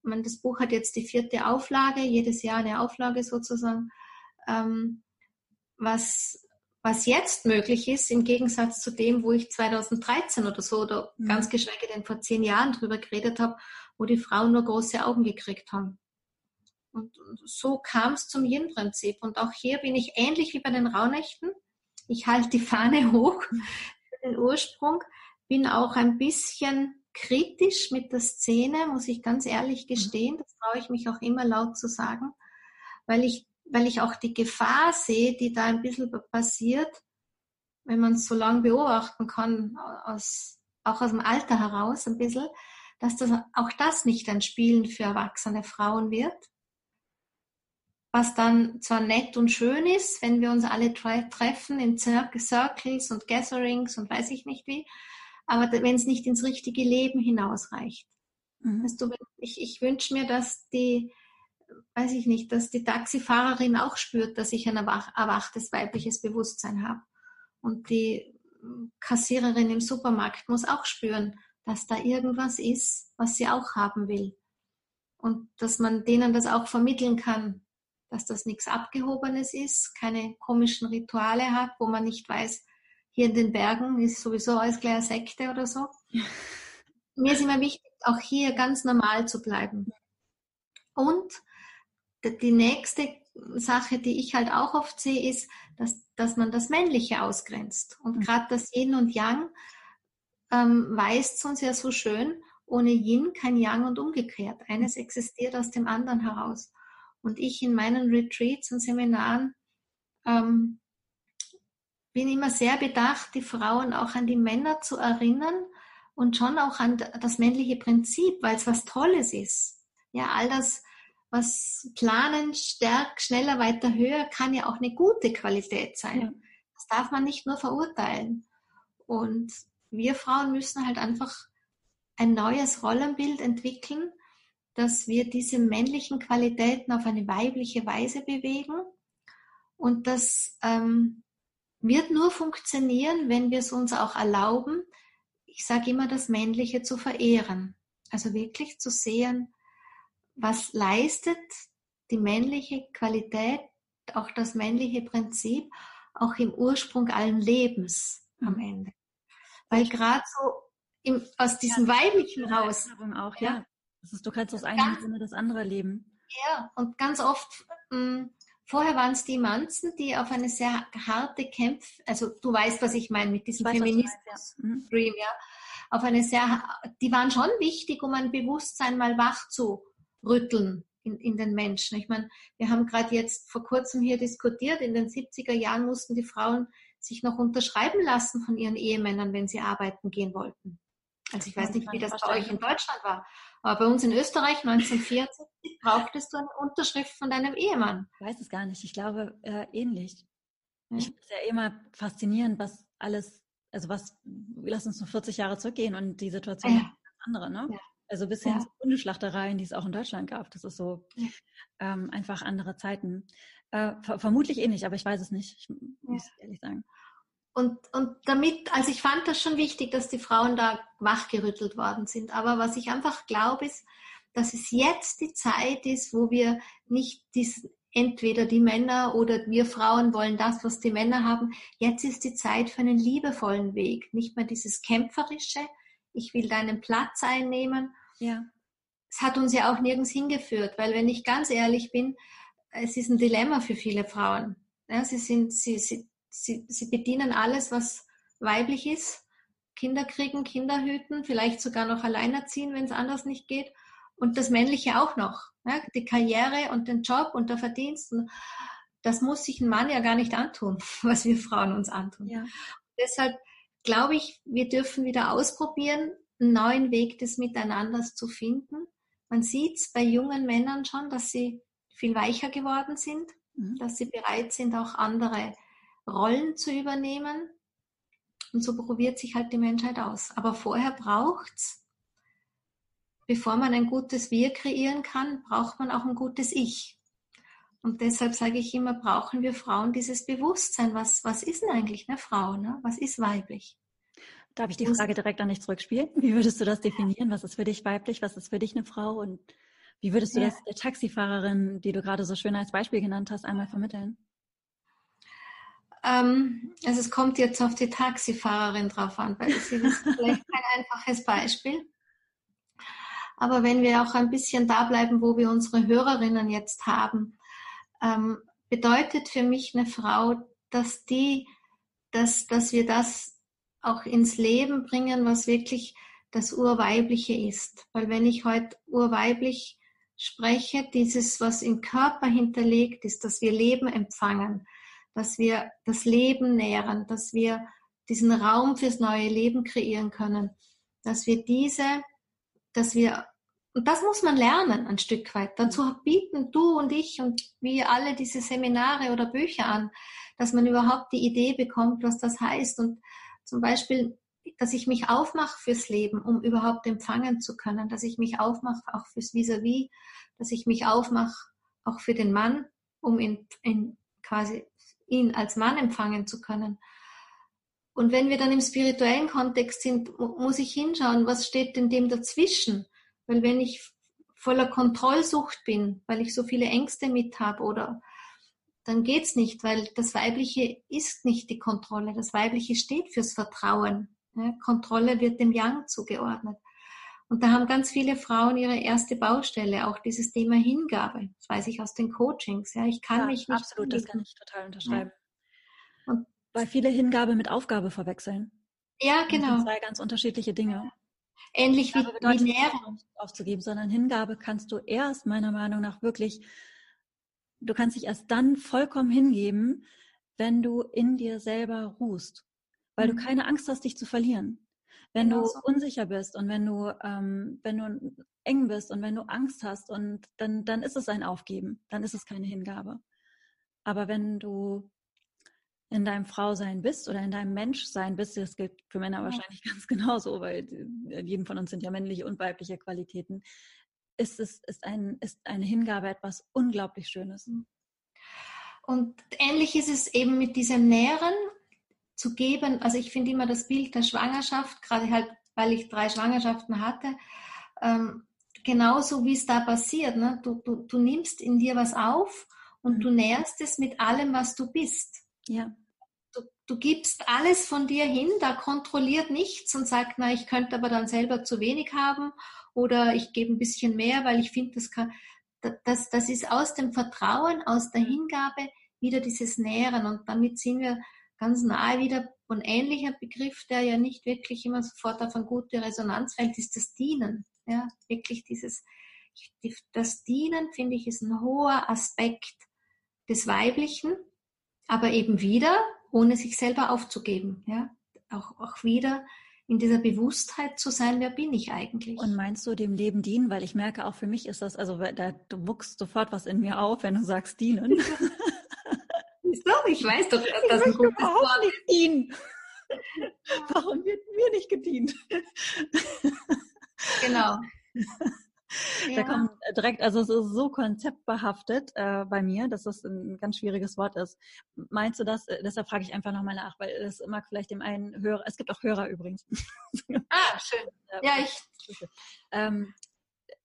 Meine, das Buch hat jetzt die vierte Auflage, jedes Jahr eine Auflage sozusagen. Ähm, was was jetzt möglich ist, im Gegensatz zu dem, wo ich 2013 oder so oder mhm. ganz geschweige denn vor zehn Jahren drüber geredet habe, wo die Frauen nur große Augen gekriegt haben. Und, so kam es zum Yin-Prinzip. Und auch hier bin ich ähnlich wie bei den Rauhnächten. Ich halte die Fahne hoch für den Ursprung, bin auch ein bisschen kritisch mit der Szene, muss ich ganz ehrlich mhm. gestehen. Das traue ich mich auch immer laut zu sagen, weil ich weil ich auch die Gefahr sehe, die da ein bisschen passiert, wenn man es so lange beobachten kann, aus, auch aus dem Alter heraus ein bisschen, dass das, auch das nicht ein Spielen für erwachsene Frauen wird. was dann zwar nett und schön ist, wenn wir uns alle treffen in Circles und Gatherings und weiß ich nicht wie, aber wenn es nicht ins richtige Leben hinausreicht. Mhm. Weißt du, ich, ich wünsche mir, dass die, weiß ich nicht, dass die Taxifahrerin auch spürt, dass ich ein erwachtes weibliches Bewusstsein habe. Und die Kassiererin im Supermarkt muss auch spüren, dass da irgendwas ist, was sie auch haben will. Und dass man denen das auch vermitteln kann, dass das nichts Abgehobenes ist, keine komischen Rituale hat, wo man nicht weiß, hier in den Bergen ist sowieso alles gleich Sekte oder so. Mir ist immer wichtig, auch hier ganz normal zu bleiben. Und die nächste Sache, die ich halt auch oft sehe, ist, dass, dass man das Männliche ausgrenzt. Und mhm. gerade das Yin und Yang ähm, weist uns ja so schön, ohne Yin kein Yang und umgekehrt. Eines existiert aus dem anderen heraus. Und ich in meinen Retreats und Seminaren ähm, bin immer sehr bedacht, die Frauen auch an die Männer zu erinnern und schon auch an das männliche Prinzip, weil es was Tolles ist. Ja, all das, was planen, stärk, schneller, weiter, höher, kann ja auch eine gute Qualität sein. Ja. Das darf man nicht nur verurteilen. Und wir Frauen müssen halt einfach ein neues Rollenbild entwickeln, dass wir diese männlichen Qualitäten auf eine weibliche Weise bewegen. Und das ähm, wird nur funktionieren, wenn wir es uns auch erlauben, ich sage immer, das Männliche zu verehren. Also wirklich zu sehen, was leistet die männliche Qualität, auch das männliche Prinzip, auch im Ursprung allen Lebens am mhm. Ende. Weil gerade so im, aus diesem ja, weiblichen raus. Auch, ja. ja. Das ist, du kannst aus einem Sinne das andere leben. Ja, und ganz oft, mh, hm, vorher waren es die Manzen, die auf eine sehr harte Kämpf, also du weißt, was ich meine mit diesem Feminismus-Dream, ja. ja. Auf eine sehr, die waren schon wichtig, um ein Bewusstsein mal wach zu rütteln in, in den Menschen. Ich meine, wir haben gerade jetzt vor kurzem hier diskutiert, in den 70er Jahren mussten die Frauen sich noch unterschreiben lassen von ihren Ehemännern, wenn sie arbeiten gehen wollten. Also ich weiß nicht, wie das bei euch in Deutschland war, aber bei uns in Österreich 1940 brauchtest du eine Unterschrift von deinem Ehemann. Ich weiß es gar nicht. Ich glaube äh, ähnlich. Hm. Ich finde es ja immer faszinierend, was alles, also was, lass uns nur 40 Jahre zurückgehen und die Situation ja. andere, ne? Ja. Also bis hin ja. zu Hundeschlachtereien, die es auch in Deutschland gab. Das ist so ja. ähm, einfach andere Zeiten. Äh, ver vermutlich ähnlich, aber ich weiß es nicht. Ich muss ehrlich sagen. Und, und damit, also ich fand das schon wichtig, dass die Frauen da wachgerüttelt worden sind. Aber was ich einfach glaube, ist, dass es jetzt die Zeit ist, wo wir nicht diesen, entweder die Männer oder wir Frauen wollen das, was die Männer haben. Jetzt ist die Zeit für einen liebevollen Weg. Nicht mehr dieses kämpferische, ich will deinen Platz einnehmen. Ja. Es hat uns ja auch nirgends hingeführt, weil wenn ich ganz ehrlich bin, es ist ein Dilemma für viele Frauen. Ja, sie sind, sie, sie, sie, sie bedienen alles, was weiblich ist. Kinder kriegen, Kinder hüten, vielleicht sogar noch alleinerziehen, wenn es anders nicht geht. Und das Männliche auch noch. Ja, die Karriere und den Job und der Verdienst. Das muss sich ein Mann ja gar nicht antun, was wir Frauen uns antun. Ja. Deshalb glaube ich, wir dürfen wieder ausprobieren, einen neuen Weg des Miteinanders zu finden. Man sieht es bei jungen Männern schon, dass sie viel weicher geworden sind, mhm. dass sie bereit sind, auch andere Rollen zu übernehmen. Und so probiert sich halt die Menschheit aus. Aber vorher braucht's, bevor man ein gutes Wir kreieren kann, braucht man auch ein gutes Ich. Und deshalb sage ich immer, brauchen wir Frauen dieses Bewusstsein. Was, was ist denn eigentlich eine Frau? Ne? Was ist weiblich? Darf ich die Frage direkt an dich zurückspielen? Wie würdest du das definieren? Was ist für dich weiblich? Was ist für dich eine Frau? Und wie würdest du das der Taxifahrerin, die du gerade so schön als Beispiel genannt hast, einmal vermitteln? Ähm, also es kommt jetzt auf die Taxifahrerin drauf an, weil sie ist vielleicht kein einfaches Beispiel. Aber wenn wir auch ein bisschen da bleiben, wo wir unsere Hörerinnen jetzt haben, ähm, bedeutet für mich eine Frau, dass die, dass, dass wir das auch ins Leben bringen, was wirklich das Urweibliche ist. Weil wenn ich heute urweiblich spreche, dieses, was im Körper hinterlegt ist, dass wir Leben empfangen, dass wir das Leben nähren, dass wir diesen Raum fürs neue Leben kreieren können, dass wir diese, dass wir und das muss man lernen, ein Stück weit. Dazu bieten du und ich und wir alle diese Seminare oder Bücher an, dass man überhaupt die Idee bekommt, was das heißt. Und zum Beispiel, dass ich mich aufmache fürs Leben, um überhaupt empfangen zu können, dass ich mich aufmache auch fürs Vis-a-vis, -vis, dass ich mich aufmache auch für den Mann, um ihn, ihn quasi ihn als Mann empfangen zu können. Und wenn wir dann im spirituellen Kontext sind, muss ich hinschauen, was steht denn dem dazwischen? Weil wenn ich voller Kontrollsucht bin, weil ich so viele Ängste mit habe oder dann geht's nicht, weil das Weibliche ist nicht die Kontrolle. Das Weibliche steht fürs Vertrauen. Kontrolle wird dem Yang zugeordnet. Und da haben ganz viele Frauen ihre erste Baustelle, auch dieses Thema Hingabe. Das weiß ich aus den Coachings. Ja, ich kann ja, mich nicht. Absolut, das kann ich total unterschreiben. Ja. Und weil viele Hingabe mit Aufgabe verwechseln. Ja, genau. Das sind zwei ganz unterschiedliche Dinge. Ähnlich wie, wie Nährung. aufzugeben, sondern Hingabe kannst du erst meiner Meinung nach wirklich, du kannst dich erst dann vollkommen hingeben, wenn du in dir selber ruhst, weil mhm. du keine Angst hast, dich zu verlieren. Wenn genau du so. unsicher bist und wenn du, ähm, wenn du eng bist und wenn du Angst hast und dann, dann ist es ein Aufgeben, dann ist es keine Hingabe. Aber wenn du in deinem Frausein bist oder in deinem Menschsein bist, das gilt für Männer ja. wahrscheinlich ganz genauso, weil in jedem von uns sind ja männliche und weibliche Qualitäten, ist es ist ein, ist eine Hingabe etwas unglaublich Schönes. Mhm. Und ähnlich ist es eben mit diesem Nähren zu geben. Also ich finde immer das Bild der Schwangerschaft, gerade halt, weil ich drei Schwangerschaften hatte, ähm, genauso wie es da passiert. Ne? Du, du, du nimmst in dir was auf und mhm. du nährst es mit allem, was du bist. Ja. Du, du gibst alles von dir hin, da kontrolliert nichts und sagt, na, ich könnte aber dann selber zu wenig haben oder ich gebe ein bisschen mehr, weil ich finde, das kann, das, das ist aus dem Vertrauen, aus der Hingabe wieder dieses Nähren und damit sind wir ganz nahe wieder ein ähnlicher Begriff, der ja nicht wirklich immer sofort auf eine gute Resonanz fällt, ist das Dienen. Ja, wirklich dieses, das Dienen finde ich ist ein hoher Aspekt des Weiblichen, aber eben wieder, ohne sich selber aufzugeben. Ja? Auch, auch wieder in dieser Bewusstheit zu sein, wer bin ich eigentlich? Und meinst du dem Leben dienen? Weil ich merke, auch für mich ist das, also da du wuchst sofort was in mir auf, wenn du sagst dienen. Doch, ich weiß doch, dass das ein gutes Wort nicht dienen. Warum wird mir nicht gedient? Genau. Ja. Da kommt direkt, also es ist so konzeptbehaftet äh, bei mir, dass das ein ganz schwieriges Wort ist. Meinst du das? Äh, deshalb frage ich einfach nochmal nach, weil das mag vielleicht dem einen Hörer, es gibt auch Hörer übrigens. Ah, schön. Ja, ich. Ähm,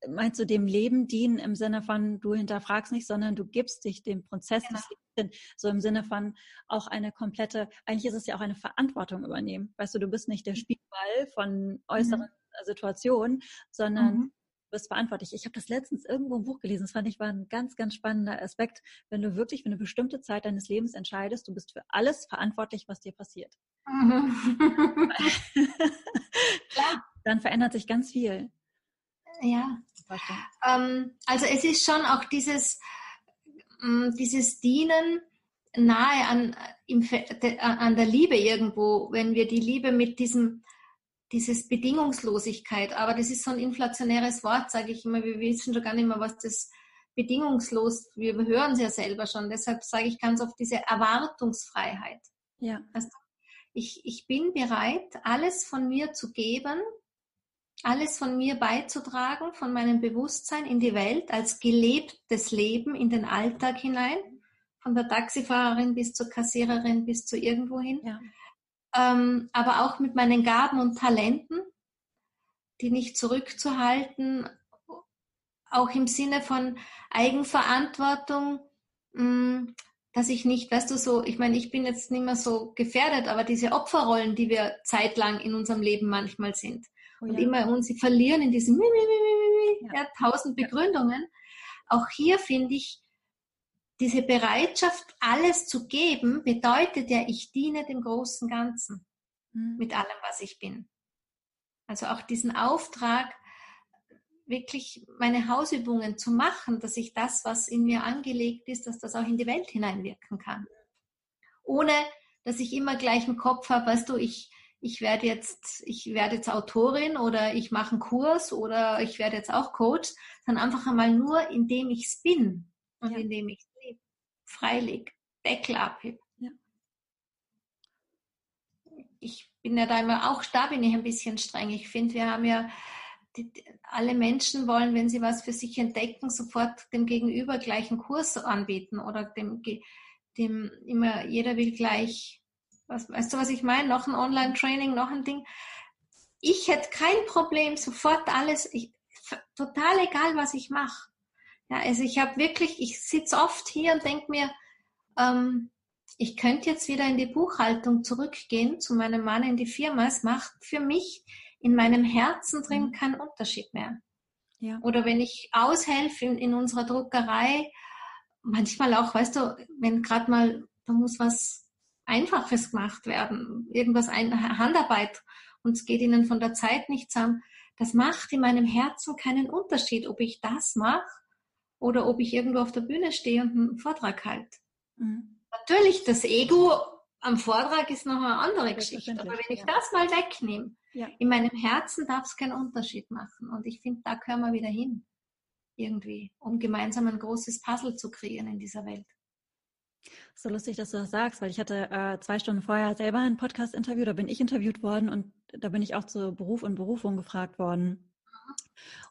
meinst du dem Leben dienen im Sinne von, du hinterfragst nicht, sondern du gibst dich dem Prozess genau. des Lebens so im Sinne von auch eine komplette, eigentlich ist es ja auch eine Verantwortung übernehmen. Weißt du, du bist nicht der mhm. Spielball von äußeren mhm. Situationen, sondern mhm bist verantwortlich. Ich habe das letztens irgendwo im Buch gelesen. Das fand ich war ein ganz, ganz spannender Aspekt. Wenn du wirklich für eine bestimmte Zeit deines Lebens entscheidest, du bist für alles verantwortlich, was dir passiert. Mhm. Dann verändert sich ganz viel. Ja. Ähm, also es ist schon auch dieses, dieses Dienen nahe an, im, an der Liebe irgendwo, wenn wir die Liebe mit diesem dieses Bedingungslosigkeit, aber das ist so ein inflationäres Wort, sage ich immer. Wir wissen schon gar nicht mehr, was das bedingungslos, wir hören es ja selber schon. Deshalb sage ich ganz oft diese Erwartungsfreiheit. Ja. Also ich, ich bin bereit, alles von mir zu geben, alles von mir beizutragen, von meinem Bewusstsein in die Welt, als gelebtes Leben in den Alltag hinein, von der Taxifahrerin bis zur Kassiererin bis zu irgendwohin. Ja ähm, aber auch mit meinen Gaben und Talenten, die nicht zurückzuhalten, auch im Sinne von Eigenverantwortung, mh, mm, dass ich nicht, weißt du, so, ich meine, ich bin jetzt nicht mehr so gefährdet, aber diese Opferrollen, die wir zeitlang in unserem Leben manchmal sind oh ja. und immer uns verlieren in diesem ja. ja, tausend Begründungen. Auch hier finde ich, diese Bereitschaft, alles zu geben, bedeutet ja, ich diene dem großen Ganzen mhm. mit allem, was ich bin. Also auch diesen Auftrag, wirklich meine Hausübungen zu machen, dass ich das, was in mir angelegt ist, dass das auch in die Welt hineinwirken kann. Ohne, dass ich immer gleich im Kopf habe, weißt du, ich, ich werde jetzt, ich werde jetzt Autorin oder ich mache einen Kurs oder ich werde jetzt auch Coach, sondern einfach einmal nur, indem ich es bin und ja. indem ich es freileg, Deckel abhebe. Ja. Ich bin ja da immer auch, da bin ich ein bisschen streng. Ich finde, wir haben ja die, alle Menschen wollen, wenn sie was für sich entdecken, sofort dem Gegenüber gleich einen Kurs anbieten oder dem, dem immer, jeder will gleich was, weißt du, was ich meine? Noch ein Online-Training, noch ein Ding. Ich hätte kein Problem, sofort alles, ich, total egal, was ich mache. Ja, also ich habe wirklich, ich sitze oft hier und denke mir, ähm, ich könnte jetzt wieder in die Buchhaltung zurückgehen zu meinem Mann in die Firma. Es macht für mich in meinem Herzen drin mhm. keinen Unterschied mehr. Ja. Oder wenn ich aushelfe in, in unserer Druckerei, manchmal auch, weißt du, wenn gerade mal, da muss was Einfaches gemacht werden, irgendwas, ein, Handarbeit und es geht ihnen von der Zeit nicht zusammen. Das macht in meinem Herzen keinen Unterschied, ob ich das mache oder ob ich irgendwo auf der Bühne stehe und einen Vortrag halte. Mhm. Natürlich, das Ego am Vortrag ist noch eine andere Geschichte, aber wenn ich ja. das mal wegnehme, ja. in meinem Herzen darf es keinen Unterschied machen und ich finde, da können wir wieder hin, irgendwie, um gemeinsam ein großes Puzzle zu kreieren in dieser Welt. So lustig, dass du das sagst, weil ich hatte äh, zwei Stunden vorher selber ein Podcast-Interview, da bin ich interviewt worden und da bin ich auch zu Beruf und Berufung gefragt worden.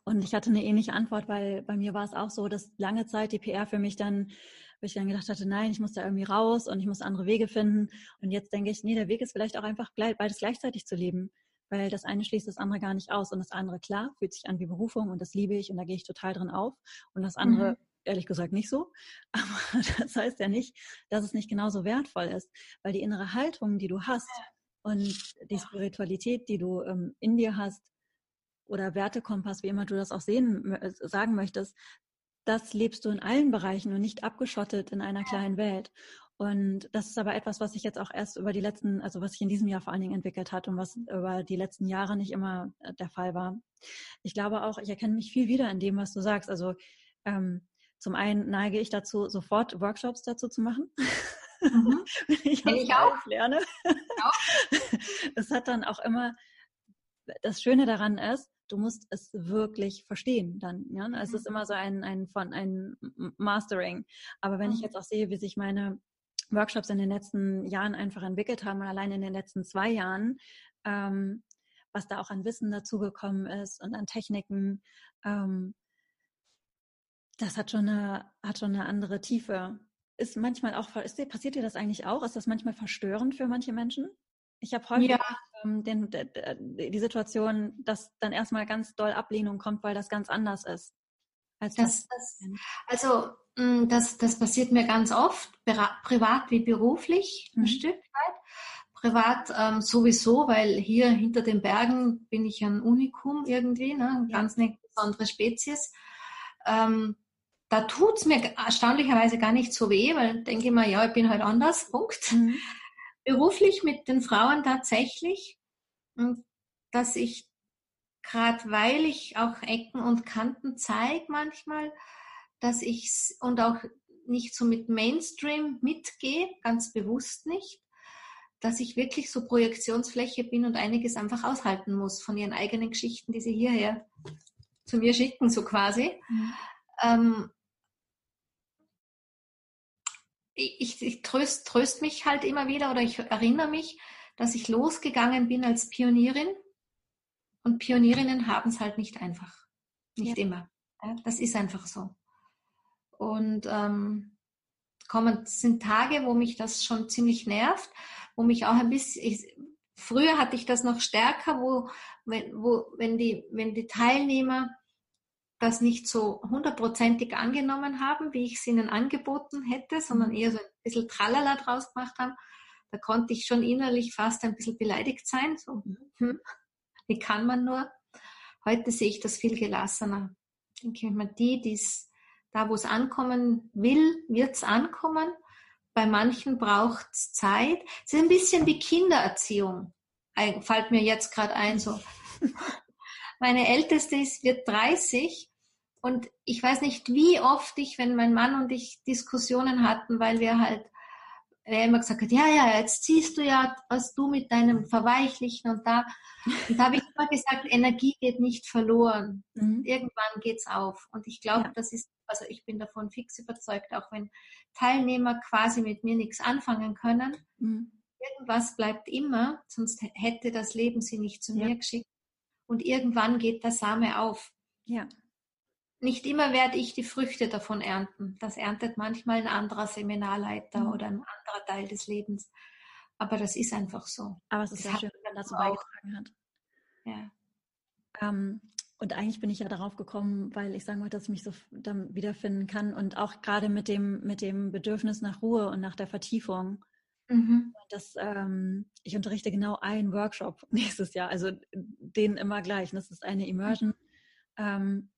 Und ich hatte eine ähnliche Antwort, weil bei mir war es auch so, dass lange Zeit die PR für mich dann, wo ich dann gedacht hatte, nein, ich muss da irgendwie raus und ich muss andere Wege finden. Und jetzt denke ich, nee, der Weg ist vielleicht auch einfach beides gleichzeitig zu leben, weil das eine schließt das andere gar nicht aus. Und das andere, klar, fühlt sich an wie Berufung und das liebe ich und da gehe ich total drin auf. Und das andere mhm ehrlich gesagt nicht so. Aber das heißt ja nicht, dass es nicht genauso wertvoll ist, weil die innere Haltung, die du hast und die Spiritualität, die du ähm, in dir hast oder Wertekompass, wie immer du das auch sehen, äh, sagen möchtest, das lebst du in allen Bereichen und nicht abgeschottet in einer kleinen Welt. Und das ist aber etwas, was sich jetzt auch erst über die letzten, also was sich in diesem Jahr vor allen Dingen entwickelt hat und was über die letzten Jahre nicht immer äh, der Fall war. Ich glaube auch, ich erkenne mich viel wieder in dem, was du sagst. Also ähm, zum einen neige ich dazu, sofort Workshops dazu zu machen. Mhm. Wenn ich, ich auch lerne. Es hat dann auch immer, das Schöne daran ist, du musst es wirklich verstehen dann. Ja? Es mhm. ist immer so ein, ein von ein Mastering. Aber wenn mhm. ich jetzt auch sehe, wie sich meine Workshops in den letzten Jahren einfach entwickelt haben, allein in den letzten zwei Jahren, ähm, was da auch an Wissen dazugekommen ist und an Techniken, ähm, das hat schon eine, hat schon eine andere Tiefe. Ist manchmal auch, ist, passiert dir das eigentlich auch? Ist das manchmal verstörend für manche Menschen? Ich habe häufig ja. ähm, den, die Situation, dass dann erstmal ganz doll Ablehnung kommt, weil das ganz anders ist. Als das, das, also mm, das, das passiert mir ganz oft, privat wie beruflich, ein mhm. Stück weit. Privat ähm, sowieso, weil hier hinter den Bergen bin ich ein Unikum irgendwie, ne? ganz eine besondere Spezies. Ähm, da tut's mir erstaunlicherweise gar nicht so weh, weil denke ich mal, ja, ich bin halt anders, Punkt. Mhm. Beruflich mit den Frauen tatsächlich, dass ich gerade weil ich auch Ecken und Kanten zeige manchmal, dass ich und auch nicht so mit Mainstream mitgehe, ganz bewusst nicht, dass ich wirklich so Projektionsfläche bin und einiges einfach aushalten muss von ihren eigenen Geschichten, die sie hierher zu mir schicken, so quasi. Mhm. Ähm, ich, ich tröst, tröst mich halt immer wieder oder ich erinnere mich, dass ich losgegangen bin als Pionierin und Pionierinnen haben es halt nicht einfach. Nicht ja. immer. Das ist einfach so. Und ähm, kommen, sind Tage, wo mich das schon ziemlich nervt, wo mich auch ein bisschen, ich, früher hatte ich das noch stärker, wo, wenn, wo, wenn die, wenn die Teilnehmer das nicht so hundertprozentig angenommen haben, wie ich es ihnen angeboten hätte, sondern mhm. eher so ein bisschen Tralala draus gemacht haben, da konnte ich schon innerlich fast ein bisschen beleidigt sein. So, mhm. hm, wie kann man nur? Heute sehe ich das viel gelassener. Denke ich mir, die, die es da, wo es ankommen will, wird es ankommen. Bei manchen braucht es Zeit. Es ist ein bisschen wie Kindererziehung. Fällt mir jetzt gerade ein, so. Meine Älteste ist, wird 30 und ich weiß nicht, wie oft ich, wenn mein Mann und ich Diskussionen hatten, weil wir halt er immer gesagt hat, ja, ja, jetzt ziehst du ja, was du mit deinem Verweichlichen und da, und da habe ich immer gesagt, Energie geht nicht verloren. Mhm. Irgendwann geht's auf. Und ich glaube, ja. das ist, also ich bin davon fix überzeugt, auch wenn Teilnehmer quasi mit mir nichts anfangen können, mhm. irgendwas bleibt immer, sonst hätte das Leben sie nicht zu ja. mir geschickt. Und irgendwann geht der Same auf. Ja. Nicht immer werde ich die Früchte davon ernten. Das erntet manchmal ein anderer Seminarleiter mhm. oder ein anderer Teil des Lebens. Aber das ist einfach so. Aber es ist sehr schön, wenn das so beigetragen hat. Ja. Ähm, und eigentlich bin ich ja darauf gekommen, weil ich sagen wollte, dass ich mich so dann wiederfinden kann und auch gerade mit dem, mit dem Bedürfnis nach Ruhe und nach der Vertiefung. Mhm. Das, ähm, ich unterrichte genau einen Workshop nächstes Jahr, also den immer gleich. Das ist eine Immersion. Mhm. Ähm,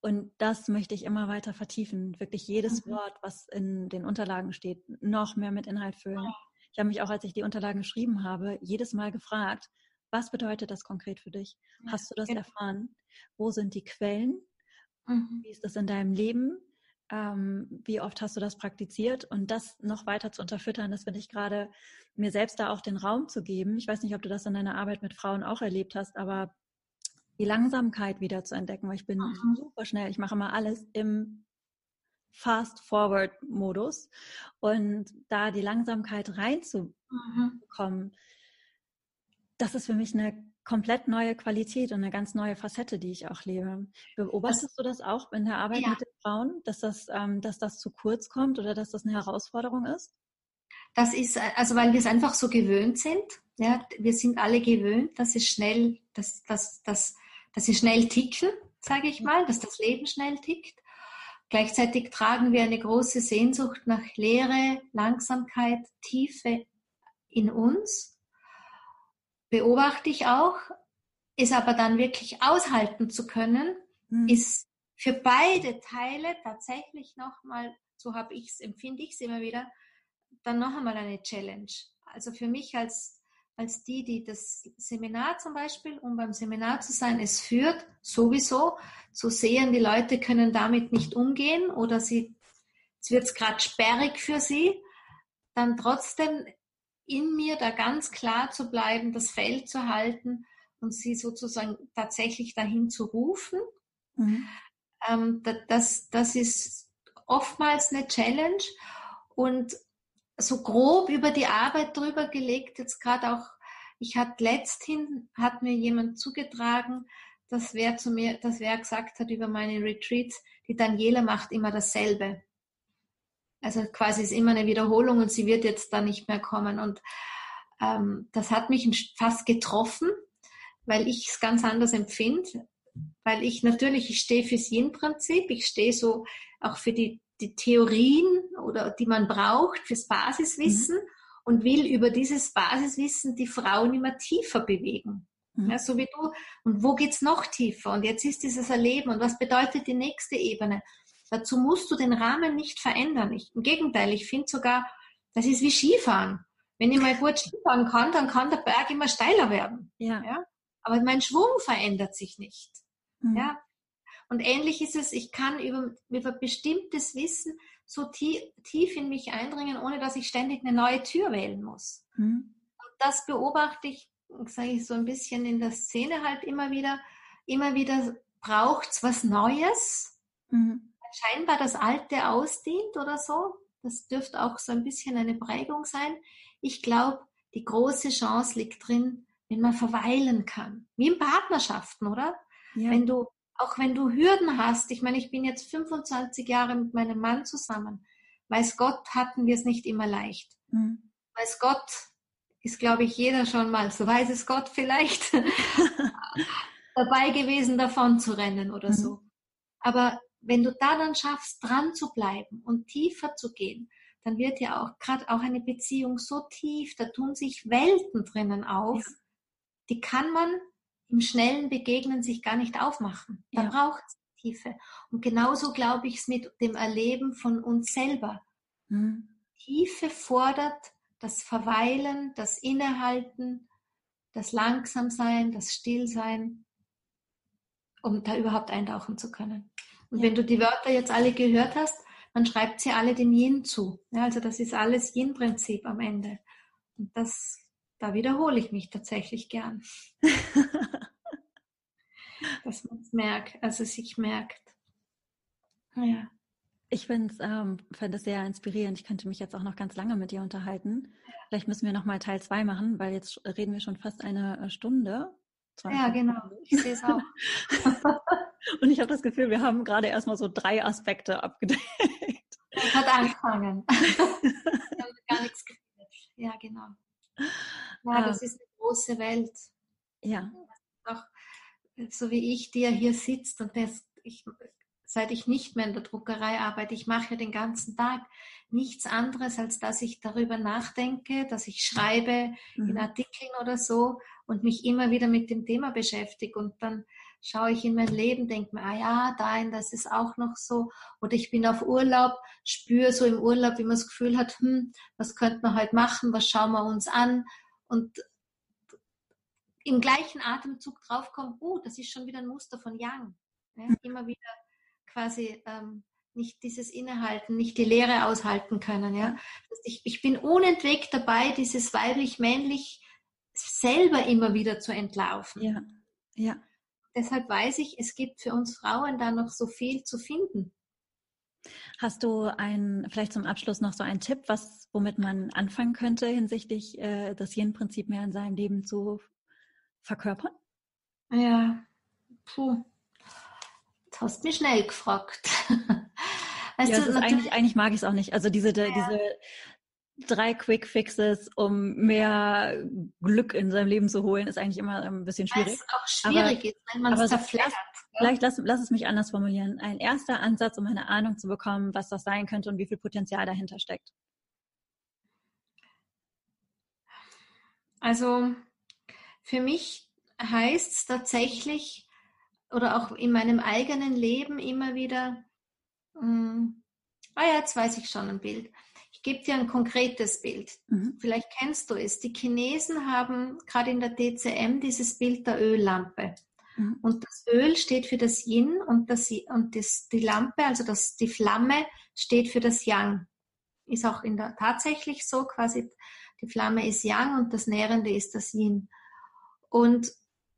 und das möchte ich immer weiter vertiefen. Wirklich jedes mhm. Wort, was in den Unterlagen steht, noch mehr mit Inhalt füllen. Ich habe mich auch, als ich die Unterlagen geschrieben habe, jedes Mal gefragt, was bedeutet das konkret für dich? Hast du das genau. erfahren? Wo sind die Quellen? Mhm. Wie ist das in deinem Leben? Ähm, wie oft hast du das praktiziert? Und das noch weiter zu unterfüttern, das finde ich gerade, mir selbst da auch den Raum zu geben. Ich weiß nicht, ob du das in deiner Arbeit mit Frauen auch erlebt hast, aber die Langsamkeit wieder zu entdecken, weil ich bin mhm. super schnell. Ich mache immer alles im Fast-Forward-Modus und da die Langsamkeit reinzubekommen, mhm. das ist für mich eine komplett neue Qualität und eine ganz neue Facette, die ich auch lebe. Beobachtest das, du das auch in der Arbeit ja. mit den Frauen, dass das, ähm, dass das zu kurz kommt oder dass das eine Herausforderung ist? Das ist, also weil wir es einfach so gewöhnt sind. Ja, wir sind alle gewöhnt, dass es schnell, dass, dass, dass dass sie schnell ticken, sage ich mal, dass das Leben schnell tickt. Gleichzeitig tragen wir eine große Sehnsucht nach Leere, Langsamkeit, Tiefe in uns. Beobachte ich auch, ist aber dann wirklich aushalten zu können, mhm. ist für beide Teile tatsächlich nochmal, so habe ich es, empfinde ich es immer wieder, dann noch einmal eine Challenge. Also für mich als als die, die das Seminar zum Beispiel, um beim Seminar zu sein, es führt, sowieso, zu sehen, die Leute können damit nicht umgehen oder sie, es wird gerade sperrig für sie, dann trotzdem in mir da ganz klar zu bleiben, das Feld zu halten und sie sozusagen tatsächlich dahin zu rufen. Mhm. Ähm, das, das ist oftmals eine Challenge und so grob über die Arbeit drüber gelegt, jetzt gerade auch, ich hatte letzthin, hat mir jemand zugetragen, dass wer zu mir, dass wer gesagt hat über meine Retreats, die Daniela macht immer dasselbe. Also quasi ist immer eine Wiederholung und sie wird jetzt da nicht mehr kommen. Und ähm, das hat mich fast getroffen, weil ich es ganz anders empfinde. Weil ich natürlich, ich stehe fürs Yin-Prinzip, ich stehe so auch für die die Theorien oder die man braucht fürs Basiswissen mhm. und will über dieses Basiswissen die Frauen immer tiefer bewegen. Mhm. Ja, so wie du. Und wo geht's noch tiefer? Und jetzt ist dieses Erleben. Und was bedeutet die nächste Ebene? Dazu musst du den Rahmen nicht verändern. Ich, Im Gegenteil, ich finde sogar, das ist wie Skifahren. Wenn ich mal gut Skifahren kann, dann kann der Berg immer steiler werden. Ja. ja? Aber mein Schwung verändert sich nicht. Mhm. Ja? Und ähnlich ist es, ich kann über, über bestimmtes Wissen so tief, tief in mich eindringen, ohne dass ich ständig eine neue Tür wählen muss. Mhm. Und das beobachte ich, sage ich so ein bisschen in der Szene halt immer wieder. Immer wieder braucht's was Neues. Mhm. Scheinbar das Alte ausdient oder so. Das dürfte auch so ein bisschen eine Prägung sein. Ich glaube, die große Chance liegt drin, wenn man verweilen kann. Wie in Partnerschaften, oder? Ja. Wenn du auch wenn du Hürden hast, ich meine, ich bin jetzt 25 Jahre mit meinem Mann zusammen, weiß Gott, hatten wir es nicht immer leicht. Mhm. Weiß Gott ist, glaube ich, jeder schon mal, so weiß es Gott vielleicht, dabei gewesen, davon zu rennen oder mhm. so. Aber wenn du da dann schaffst, dran zu bleiben und tiefer zu gehen, dann wird ja auch gerade auch eine Beziehung so tief, da tun sich Welten drinnen auf, ja. die kann man im schnellen Begegnen sich gar nicht aufmachen. Da ja. braucht es Tiefe. Und genauso glaube ich es mit dem Erleben von uns selber. Mhm. Tiefe fordert das Verweilen, das Innehalten, das Langsamsein, das Stillsein, um da überhaupt eintauchen zu können. Und ja. wenn du die Wörter jetzt alle gehört hast, man schreibt sie alle dem Yin zu. Ja, also das ist alles Yin-Prinzip am Ende. Und das, da wiederhole ich mich tatsächlich gern. dass man es merkt, also sich merkt. Ja. Ich finde es ähm, find sehr inspirierend. Ich könnte mich jetzt auch noch ganz lange mit dir unterhalten. Vielleicht müssen wir noch mal Teil zwei machen, weil jetzt reden wir schon fast eine äh, Stunde. Ja, genau. Ich sehe es auch. Und ich habe das Gefühl, wir haben gerade erstmal so drei Aspekte abgedeckt. Es hat angefangen. gar nichts gefühlt. Ja, genau. Ja, das ist eine große Welt. Ja. So wie ich, die ja hier sitzt und das, ich, seit ich nicht mehr in der Druckerei arbeite, ich mache ja den ganzen Tag nichts anderes, als dass ich darüber nachdenke, dass ich schreibe mhm. in Artikeln oder so und mich immer wieder mit dem Thema beschäftige und dann schaue ich in mein Leben, denke mir, ah ja, dahin, das ist auch noch so. Oder ich bin auf Urlaub, spüre so im Urlaub, wie man das Gefühl hat, hm, was könnte man heute machen, was schauen wir uns an? Und im gleichen Atemzug draufkommt, oh, das ist schon wieder ein Muster von Yang. Ja, mhm. immer wieder quasi ähm, nicht dieses Innehalten, nicht die Leere aushalten können. Ja? Ich, ich bin unentwegt dabei, dieses weiblich-männlich selber immer wieder zu entlaufen. Ja, ja. Deshalb weiß ich, es gibt für uns Frauen da noch so viel zu finden. Hast du ein, vielleicht zum Abschluss noch so einen Tipp, was, womit man anfangen könnte hinsichtlich äh, das Yin-Prinzip mehr in seinem Leben zu verkörpern? Ja, puh. Jetzt hast mich schnell gefragt. weißt ja, du, eigentlich, eigentlich mag ich es auch nicht. Also diese, ja. diese drei Quick Fixes, um mehr Glück in seinem Leben zu holen, ist eigentlich immer ein bisschen schwierig. Weil es auch schwierig aber, ist, wenn man es zerfleddert. Vielleicht lass, lass es mich anders formulieren. Ein erster Ansatz, um eine Ahnung zu bekommen, was das sein könnte und wie viel Potenzial dahinter steckt. Also für mich heißt es tatsächlich, oder auch in meinem eigenen Leben immer wieder, mh, hm, ah ja, jetzt weiß ich schon ein Bild. Ich gebe dir ein konkretes Bild. Mhm. Vielleicht kennst du es. Die Chinesen haben gerade in der DCM dieses Bild der Öllampe. Mhm. Und das Öl steht für das Yin und, das, und das, die Lampe, also das, die Flamme, steht für das Yang. Ist auch in der, tatsächlich so quasi, die Flamme ist Yang und das Nährende ist das Yin. Und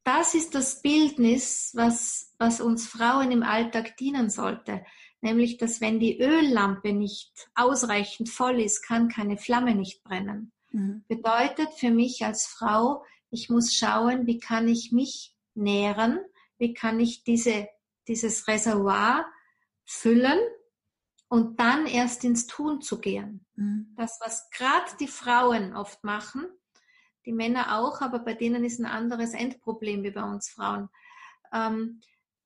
das ist das Bildnis, was, was uns Frauen im Alltag dienen sollte. Nämlich, dass wenn die Öllampe nicht ausreichend voll ist, kann keine Flamme nicht brennen. Mhm. Bedeutet für mich als Frau, ich muss schauen, wie kann ich mich nähren, wie kann ich diese, dieses Reservoir füllen und dann erst ins Tun zu gehen. Mhm. Das, was gerade die Frauen oft machen, die Männer auch, aber bei denen ist ein anderes Endproblem wie bei uns Frauen. Ähm,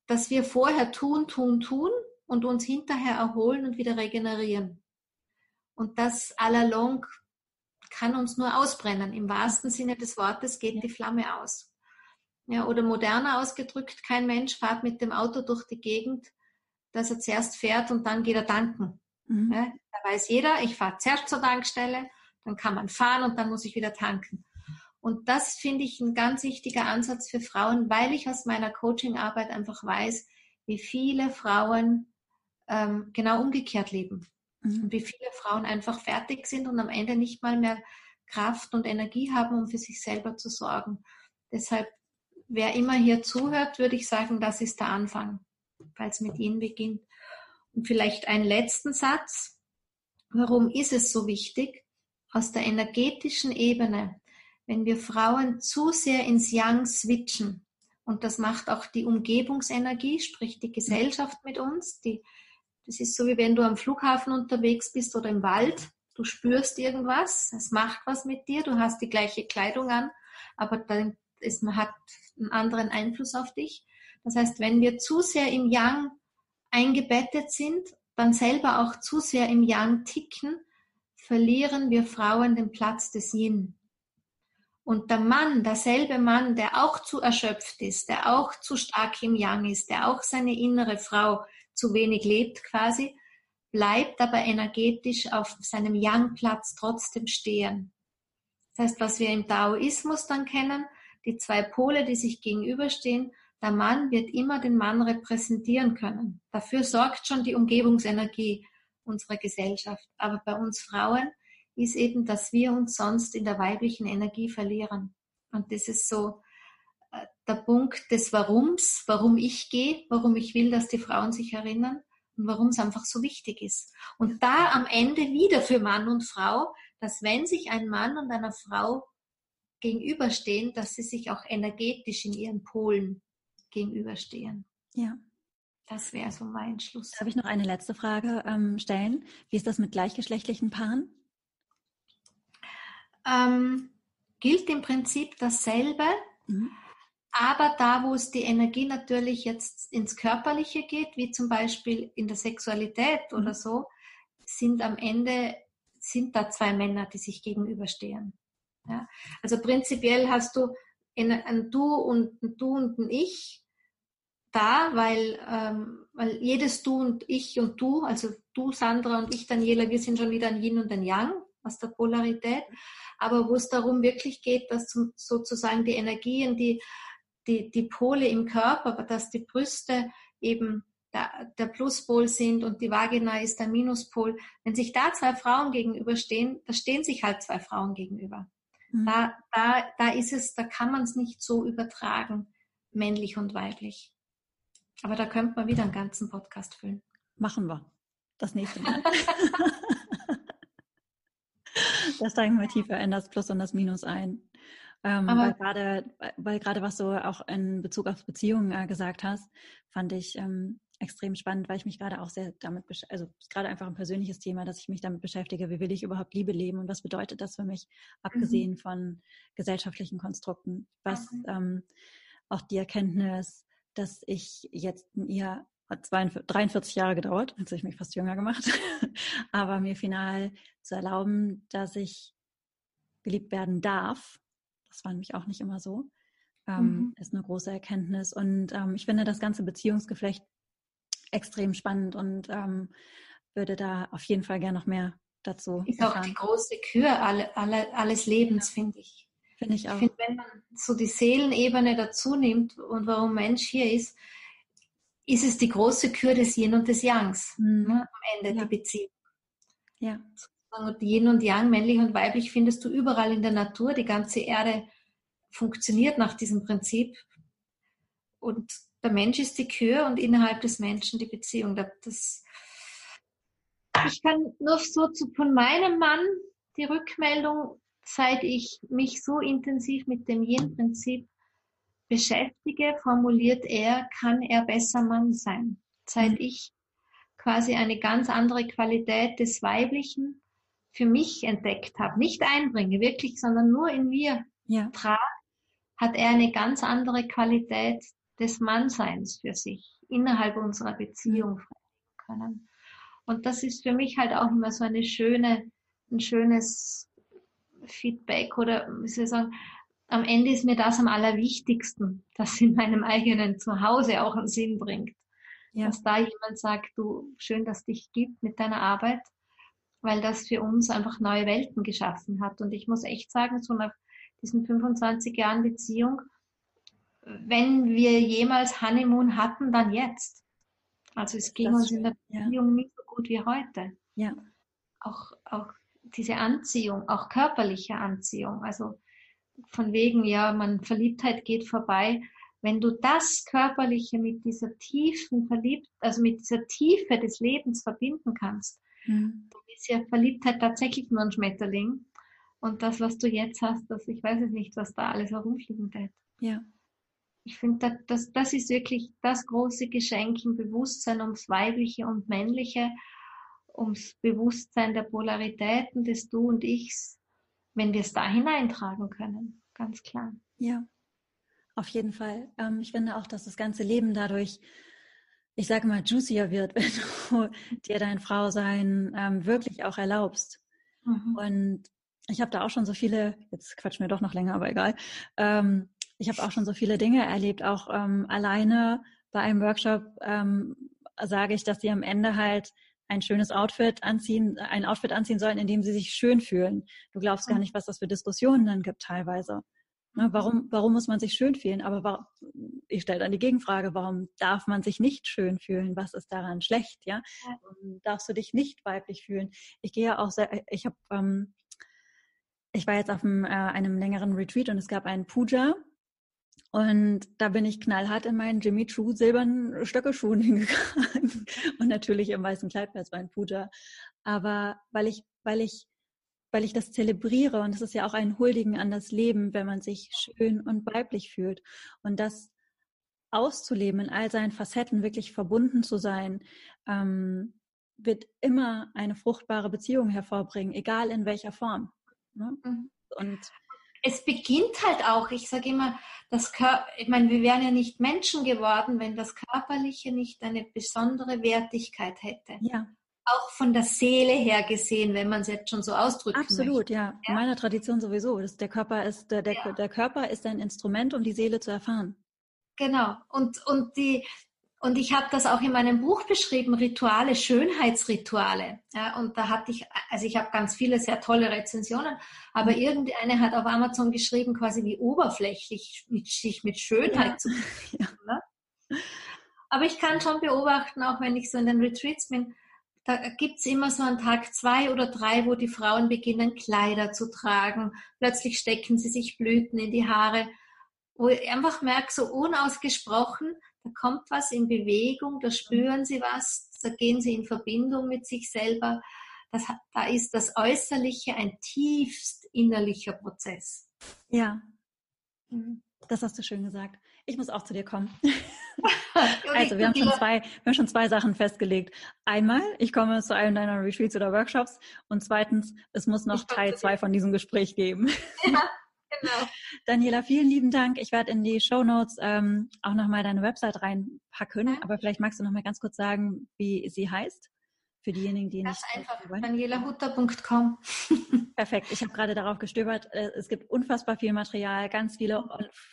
dass wir vorher tun, tun, tun und uns hinterher erholen und wieder regenerieren. Und das allalong kann uns nur ausbrennen. Im wahrsten Sinne des Wortes geht die Flamme aus. Ja, oder moderner ausgedrückt, kein Mensch fährt mit dem Auto durch die Gegend, dass er zuerst fährt und dann geht er tanken. Mhm. Ja, da weiß jeder, ich fahre zuerst zur Tankstelle, dann kann man fahren und dann muss ich wieder tanken. Und das finde ich ein ganz wichtiger Ansatz für Frauen, weil ich aus meiner Coachingarbeit einfach weiß, wie viele Frauen ähm, genau umgekehrt leben. Mhm. Und wie viele Frauen einfach fertig sind und am Ende nicht mal mehr Kraft und Energie haben, um für sich selber zu sorgen. Deshalb, wer immer hier zuhört, würde ich sagen, das ist der Anfang, weil es mit Ihnen beginnt. Und vielleicht einen letzten Satz. Warum ist es so wichtig? Aus der energetischen Ebene wenn wir Frauen zu sehr ins Yang switchen, und das macht auch die Umgebungsenergie, sprich die Gesellschaft mit uns, die, das ist so wie wenn du am Flughafen unterwegs bist oder im Wald, du spürst irgendwas, es macht was mit dir, du hast die gleiche Kleidung an, aber dann ist, man hat einen anderen Einfluss auf dich. Das heißt, wenn wir zu sehr im Yang eingebettet sind, dann selber auch zu sehr im Yang ticken, verlieren wir Frauen den Platz des Yin. Und der Mann, derselbe Mann, der auch zu erschöpft ist, der auch zu stark im Yang ist, der auch seine innere Frau zu wenig lebt quasi, bleibt aber energetisch auf seinem Yang-Platz trotzdem stehen. Das heißt, was wir im Taoismus dann kennen, die zwei Pole, die sich gegenüberstehen, der Mann wird immer den Mann repräsentieren können. Dafür sorgt schon die Umgebungsenergie unserer Gesellschaft. Aber bei uns Frauen ist eben, dass wir uns sonst in der weiblichen Energie verlieren. Und das ist so äh, der Punkt des Warums, warum ich gehe, warum ich will, dass die Frauen sich erinnern und warum es einfach so wichtig ist. Und da am Ende wieder für Mann und Frau, dass wenn sich ein Mann und einer Frau gegenüberstehen, dass sie sich auch energetisch in ihren Polen gegenüberstehen. Ja. Das wäre so mein Schluss. Darf ich noch eine letzte Frage ähm, stellen? Wie ist das mit gleichgeschlechtlichen Paaren? Ähm, gilt im Prinzip dasselbe, mhm. aber da, wo es die Energie natürlich jetzt ins Körperliche geht, wie zum Beispiel in der Sexualität mhm. oder so, sind am Ende sind da zwei Männer, die sich gegenüberstehen. Ja? Also prinzipiell hast du ein, Du und ein Du und ein Ich da, weil, ähm, weil jedes Du und Ich und Du, also du Sandra und ich Daniela, wir sind schon wieder ein Yin und ein Yang aus der Polarität, aber wo es darum wirklich geht, dass zum, sozusagen die Energien, die, die, die Pole im Körper, dass die Brüste eben der, der Pluspol sind und die Vagina ist der Minuspol. Wenn sich da zwei Frauen gegenüberstehen, da stehen sich halt zwei Frauen gegenüber. Mhm. Da, da, da ist es, da kann man es nicht so übertragen, männlich und weiblich. Aber da könnte man wieder einen ganzen Podcast füllen. Machen wir. Das nächste Mal. da steigen wir tiefer in das Plus und das Minus ein. Ähm, weil gerade, weil gerade was du auch in Bezug auf Beziehungen äh, gesagt hast, fand ich ähm, extrem spannend, weil ich mich gerade auch sehr damit, also gerade einfach ein persönliches Thema, dass ich mich damit beschäftige, wie will ich überhaupt Liebe leben und was bedeutet das für mich, abgesehen mhm. von gesellschaftlichen Konstrukten, was mhm. ähm, auch die Erkenntnis, dass ich jetzt ihr hat 43 Jahre gedauert, jetzt habe ich mich fast jünger gemacht, aber mir final zu erlauben, dass ich geliebt werden darf, das war nämlich auch nicht immer so, ähm, mhm. ist eine große Erkenntnis. Und ähm, ich finde das ganze Beziehungsgeflecht extrem spannend und ähm, würde da auf jeden Fall gerne noch mehr dazu. Ist erfahren. auch die große Kür alle, alle, alles Lebens, ja. finde ich. Finde ich auch. Ich finde, wenn man so die Seelenebene dazu nimmt und warum Mensch hier ist, ist es die große Kür des Yin und des Yangs. Mhm. Ne, am Ende ja. die Beziehung. Ja. Und Yin und Yang, männlich und weiblich, findest du überall in der Natur. Die ganze Erde funktioniert nach diesem Prinzip. Und der Mensch ist die Kür und innerhalb des Menschen die Beziehung. Das, ich kann nur so zu, von meinem Mann die Rückmeldung seit ich mich so intensiv mit dem Yin-Prinzip beschäftige, formuliert er, kann er besser Mann sein. Seit mhm. ich quasi eine ganz andere Qualität des Weiblichen für mich entdeckt habe, nicht einbringe, wirklich, sondern nur in mir ja. trage, hat er eine ganz andere Qualität des Mannseins für sich innerhalb unserer Beziehung mhm. können. Und das ist für mich halt auch immer so eine schöne, ein schönes Feedback oder wie soll ich sagen, am Ende ist mir das am allerwichtigsten, dass in meinem eigenen Zuhause auch einen Sinn bringt. Ja. Dass da jemand sagt, du, schön, dass dich gibt mit deiner Arbeit, weil das für uns einfach neue Welten geschaffen hat. Und ich muss echt sagen, so nach diesen 25 Jahren Beziehung, wenn wir jemals Honeymoon hatten, dann jetzt. Also es ging das uns in der Beziehung ja. nicht so gut wie heute. Ja. Auch, auch diese Anziehung, auch körperliche Anziehung, also von wegen, ja, man Verliebtheit geht vorbei. Wenn du das Körperliche mit dieser tiefen Verliebt, also mit dieser Tiefe des Lebens verbinden kannst, mhm. dann ist ja Verliebtheit tatsächlich nur ein Schmetterling. Und das, was du jetzt hast, das, ich weiß es nicht, was da alles herumfliegen wird. Ja. Ich finde, das, das ist wirklich das große Geschenk im Bewusstsein ums Weibliche und Männliche ums Bewusstsein der Polaritäten des Du und Ichs, wenn wir es da hineintragen können, ganz klar. Ja, auf jeden Fall. Ähm, ich finde auch, dass das ganze Leben dadurch, ich sage mal, juicier wird, wenn du dir dein Frausein ähm, wirklich auch erlaubst. Mhm. Und ich habe da auch schon so viele, jetzt quatschen wir doch noch länger, aber egal. Ähm, ich habe auch schon so viele Dinge erlebt, auch ähm, alleine bei einem Workshop ähm, sage ich, dass sie am Ende halt ein schönes Outfit anziehen, ein Outfit anziehen sollen, in dem sie sich schön fühlen. Du glaubst gar nicht, was das für Diskussionen dann gibt teilweise. Ne, warum, warum muss man sich schön fühlen? Aber warum, ich stelle dann die Gegenfrage, warum darf man sich nicht schön fühlen? Was ist daran schlecht? Ja, ja. darfst du dich nicht weiblich fühlen? Ich gehe ja auch sehr, ich habe, ähm, ich war jetzt auf einem, äh, einem längeren Retreat und es gab einen Puja und da bin ich knallhart in meinen Jimmy Choo silbernen Stöckelschuhen hingegangen und natürlich im weißen Kleid, weil es war ein Puja. Aber weil ich, weil ich weil ich das zelebriere und es ist ja auch ein Huldigen an das Leben, wenn man sich schön und weiblich fühlt und das auszuleben in all seinen Facetten, wirklich verbunden zu sein, ähm, wird immer eine fruchtbare Beziehung hervorbringen, egal in welcher Form. Ne? Mhm. Und es beginnt halt auch, ich sage immer, das Kör ich meine, wir wären ja nicht Menschen geworden, wenn das Körperliche nicht eine besondere Wertigkeit hätte. Ja auch von der Seele her gesehen, wenn man es jetzt schon so ausdrücken Absolut, möchte. ja. In meiner Tradition sowieso. Das, der Körper ist der, der, ja. der Körper ist ein Instrument, um die Seele zu erfahren. Genau. Und und die und ich habe das auch in meinem Buch beschrieben, Rituale, Schönheitsrituale. Ja, und da hatte ich, also ich habe ganz viele sehr tolle Rezensionen, aber mhm. irgendeine hat auf Amazon geschrieben, quasi wie oberflächlich mit, sich mit Schönheit ja. zu beschäftigen. Ja. Ne? Aber ich kann schon beobachten, auch wenn ich so in den Retreats bin, da gibt's immer so einen Tag zwei oder drei, wo die Frauen beginnen, Kleider zu tragen. Plötzlich stecken sie sich Blüten in die Haare, wo ich einfach merke, so unausgesprochen, da kommt was in Bewegung, da spüren sie was, da gehen sie in Verbindung mit sich selber. Das, da ist das Äußerliche ein tiefst innerlicher Prozess. Ja, mhm. das hast du schön gesagt. Ich muss auch zu dir kommen. also wir haben schon zwei, wir haben schon zwei Sachen festgelegt. Einmal, ich komme zu einem deiner Retreats oder Workshops und zweitens, es muss noch Teil zwei von diesem Gespräch geben. Ja, genau. Daniela, vielen lieben Dank. Ich werde in die Show Notes ähm, auch nochmal deine Website reinpacken, ja. aber vielleicht magst du noch mal ganz kurz sagen, wie sie heißt für diejenigen, die Ganz nicht einfach, danielahutter.com. Perfekt, ich habe gerade darauf gestöbert. Äh, es gibt unfassbar viel Material, ganz viele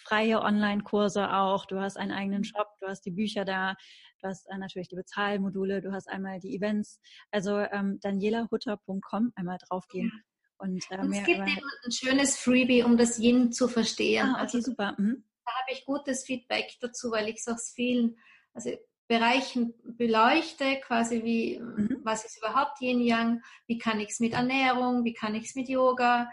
freie Online-Kurse auch. Du hast einen eigenen Shop, du hast die Bücher da, du hast äh, natürlich die Bezahlmodule, du hast einmal die Events. Also ähm, danielahutter.com einmal draufgehen. Und, äh, und es gibt eben ein schönes Freebie, um das Yin zu verstehen. Ah, okay, also, super. Mhm. Da habe ich gutes Feedback dazu, weil ich es aus vielen, also Bereichen beleuchte, quasi wie, mhm. was ist überhaupt Yin Yang, wie kann ich es mit Ernährung, wie kann ich es mit Yoga,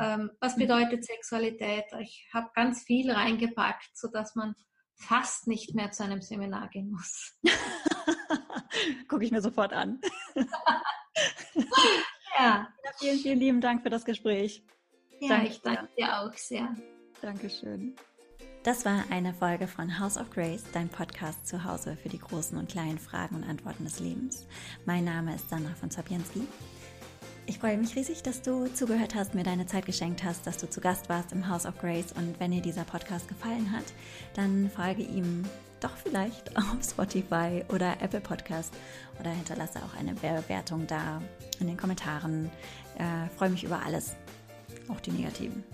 ähm, was mhm. bedeutet Sexualität. Ich habe ganz viel reingepackt, sodass man fast nicht mehr zu einem Seminar gehen muss. Gucke ich mir sofort an. ja. Vielen, vielen lieben Dank für das Gespräch. Ja, danke ich danke dir auch sehr. Dankeschön. Das war eine Folge von House of Grace, dein Podcast zu Hause für die großen und kleinen Fragen und Antworten des Lebens. Mein Name ist Sandra von Zapienski. Ich freue mich riesig, dass du zugehört hast, mir deine Zeit geschenkt hast, dass du zu Gast warst im House of Grace und wenn dir dieser Podcast gefallen hat, dann folge ihm doch vielleicht auf Spotify oder Apple Podcast oder hinterlasse auch eine Bewertung da in den Kommentaren. Äh, freue mich über alles, auch die negativen.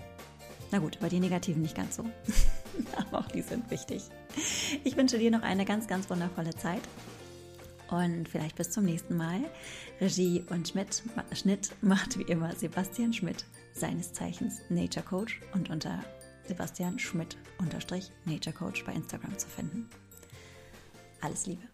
Na gut, über die negativen nicht ganz so. Aber auch die sind wichtig. Ich wünsche dir noch eine ganz, ganz wundervolle Zeit. Und vielleicht bis zum nächsten Mal. Regie und Schmidt, Schnitt macht wie immer Sebastian Schmidt, seines Zeichens Nature Coach und unter Sebastian Schmidt unterstrich Nature Coach bei Instagram zu finden. Alles Liebe.